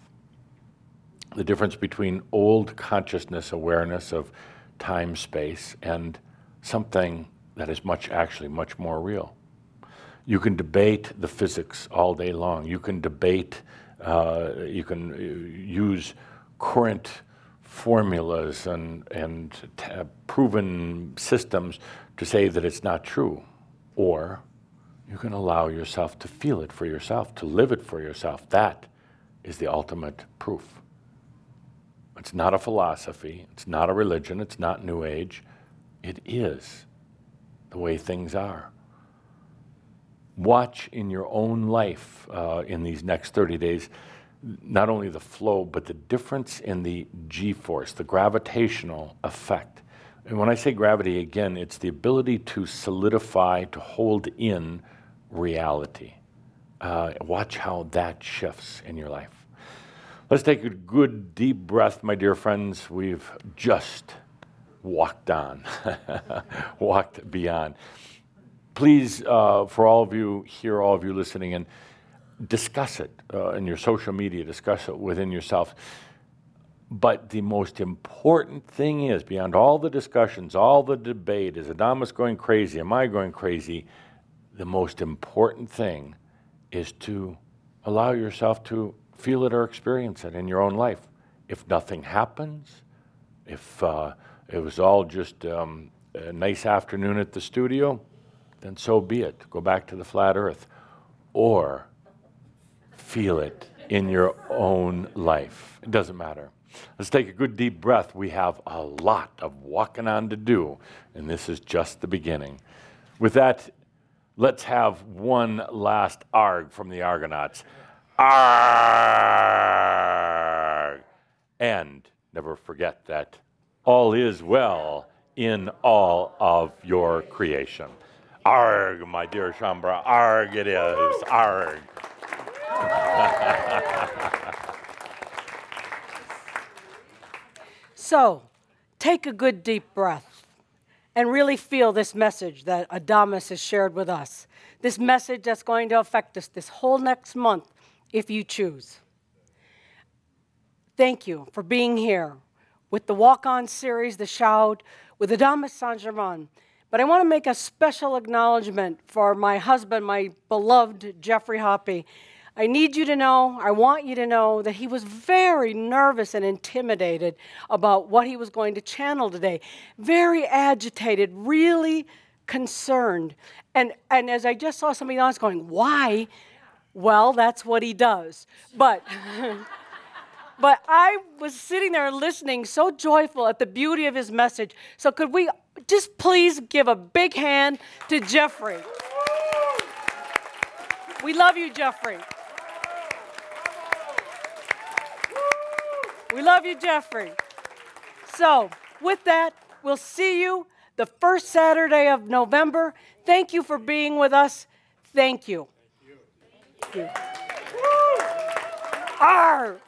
Speaker 2: The difference between old consciousness awareness of time, space, and something that is much, actually, much more real. You can debate the physics all day long. You can debate, uh, you can uh, use current formulas and, and t- proven systems to say that it's not true. Or you can allow yourself to feel it for yourself, to live it for yourself. That is the ultimate proof. It's not a philosophy, it's not a religion, it's not New Age. It is the way things are. Watch in your own life uh, in these next 30 days not only the flow, but the difference in the g force, the gravitational effect. And when I say gravity, again, it's the ability to solidify, to hold in reality. Uh, watch how that shifts in your life. Let's take a good deep breath, my dear friends. We've just walked on, walked beyond. Please, uh, for all of you here, all of you listening and discuss it uh, in your social media, discuss it within yourself. But the most important thing is, beyond all the discussions, all the debate, is Adamus going crazy? Am I going crazy? The most important thing is to allow yourself to feel it or experience it in your own life. If nothing happens, if uh, it was all just um, a nice afternoon at the studio, then so be it. Go back to the flat earth. Or feel it in your own life. It doesn't matter. Let's take a good deep breath. We have a lot of walking on to do, and this is just the beginning. With that, let's have one last arg from the Argonauts. Arg! And never forget that all is well in all of your creation. Arg, my dear Shaumbra, arg it is, arg.
Speaker 1: So, take a good deep breath and really feel this message that Adamus has shared with us. This message that's going to affect us this whole next month if you choose. Thank you for being here with the Walk On series, The Shoud, with Adamus Saint Germain. But I want to make a special acknowledgement for my husband, my beloved Geoffrey Hoppe. I need you to know, I want you to know that he was very nervous and intimidated about what he was going to channel today. Very agitated, really concerned. And, and as I just saw somebody else going, why? Well, that's what he does. But. but I was sitting there listening, so joyful at the beauty of his message. So, could we just please give a big hand to Geoffrey? We love you, Geoffrey. We love you, Geoffrey. So, with that, we'll see you the first Saturday of November. Thank you for being with us. Thank you. Thank you. Thank you.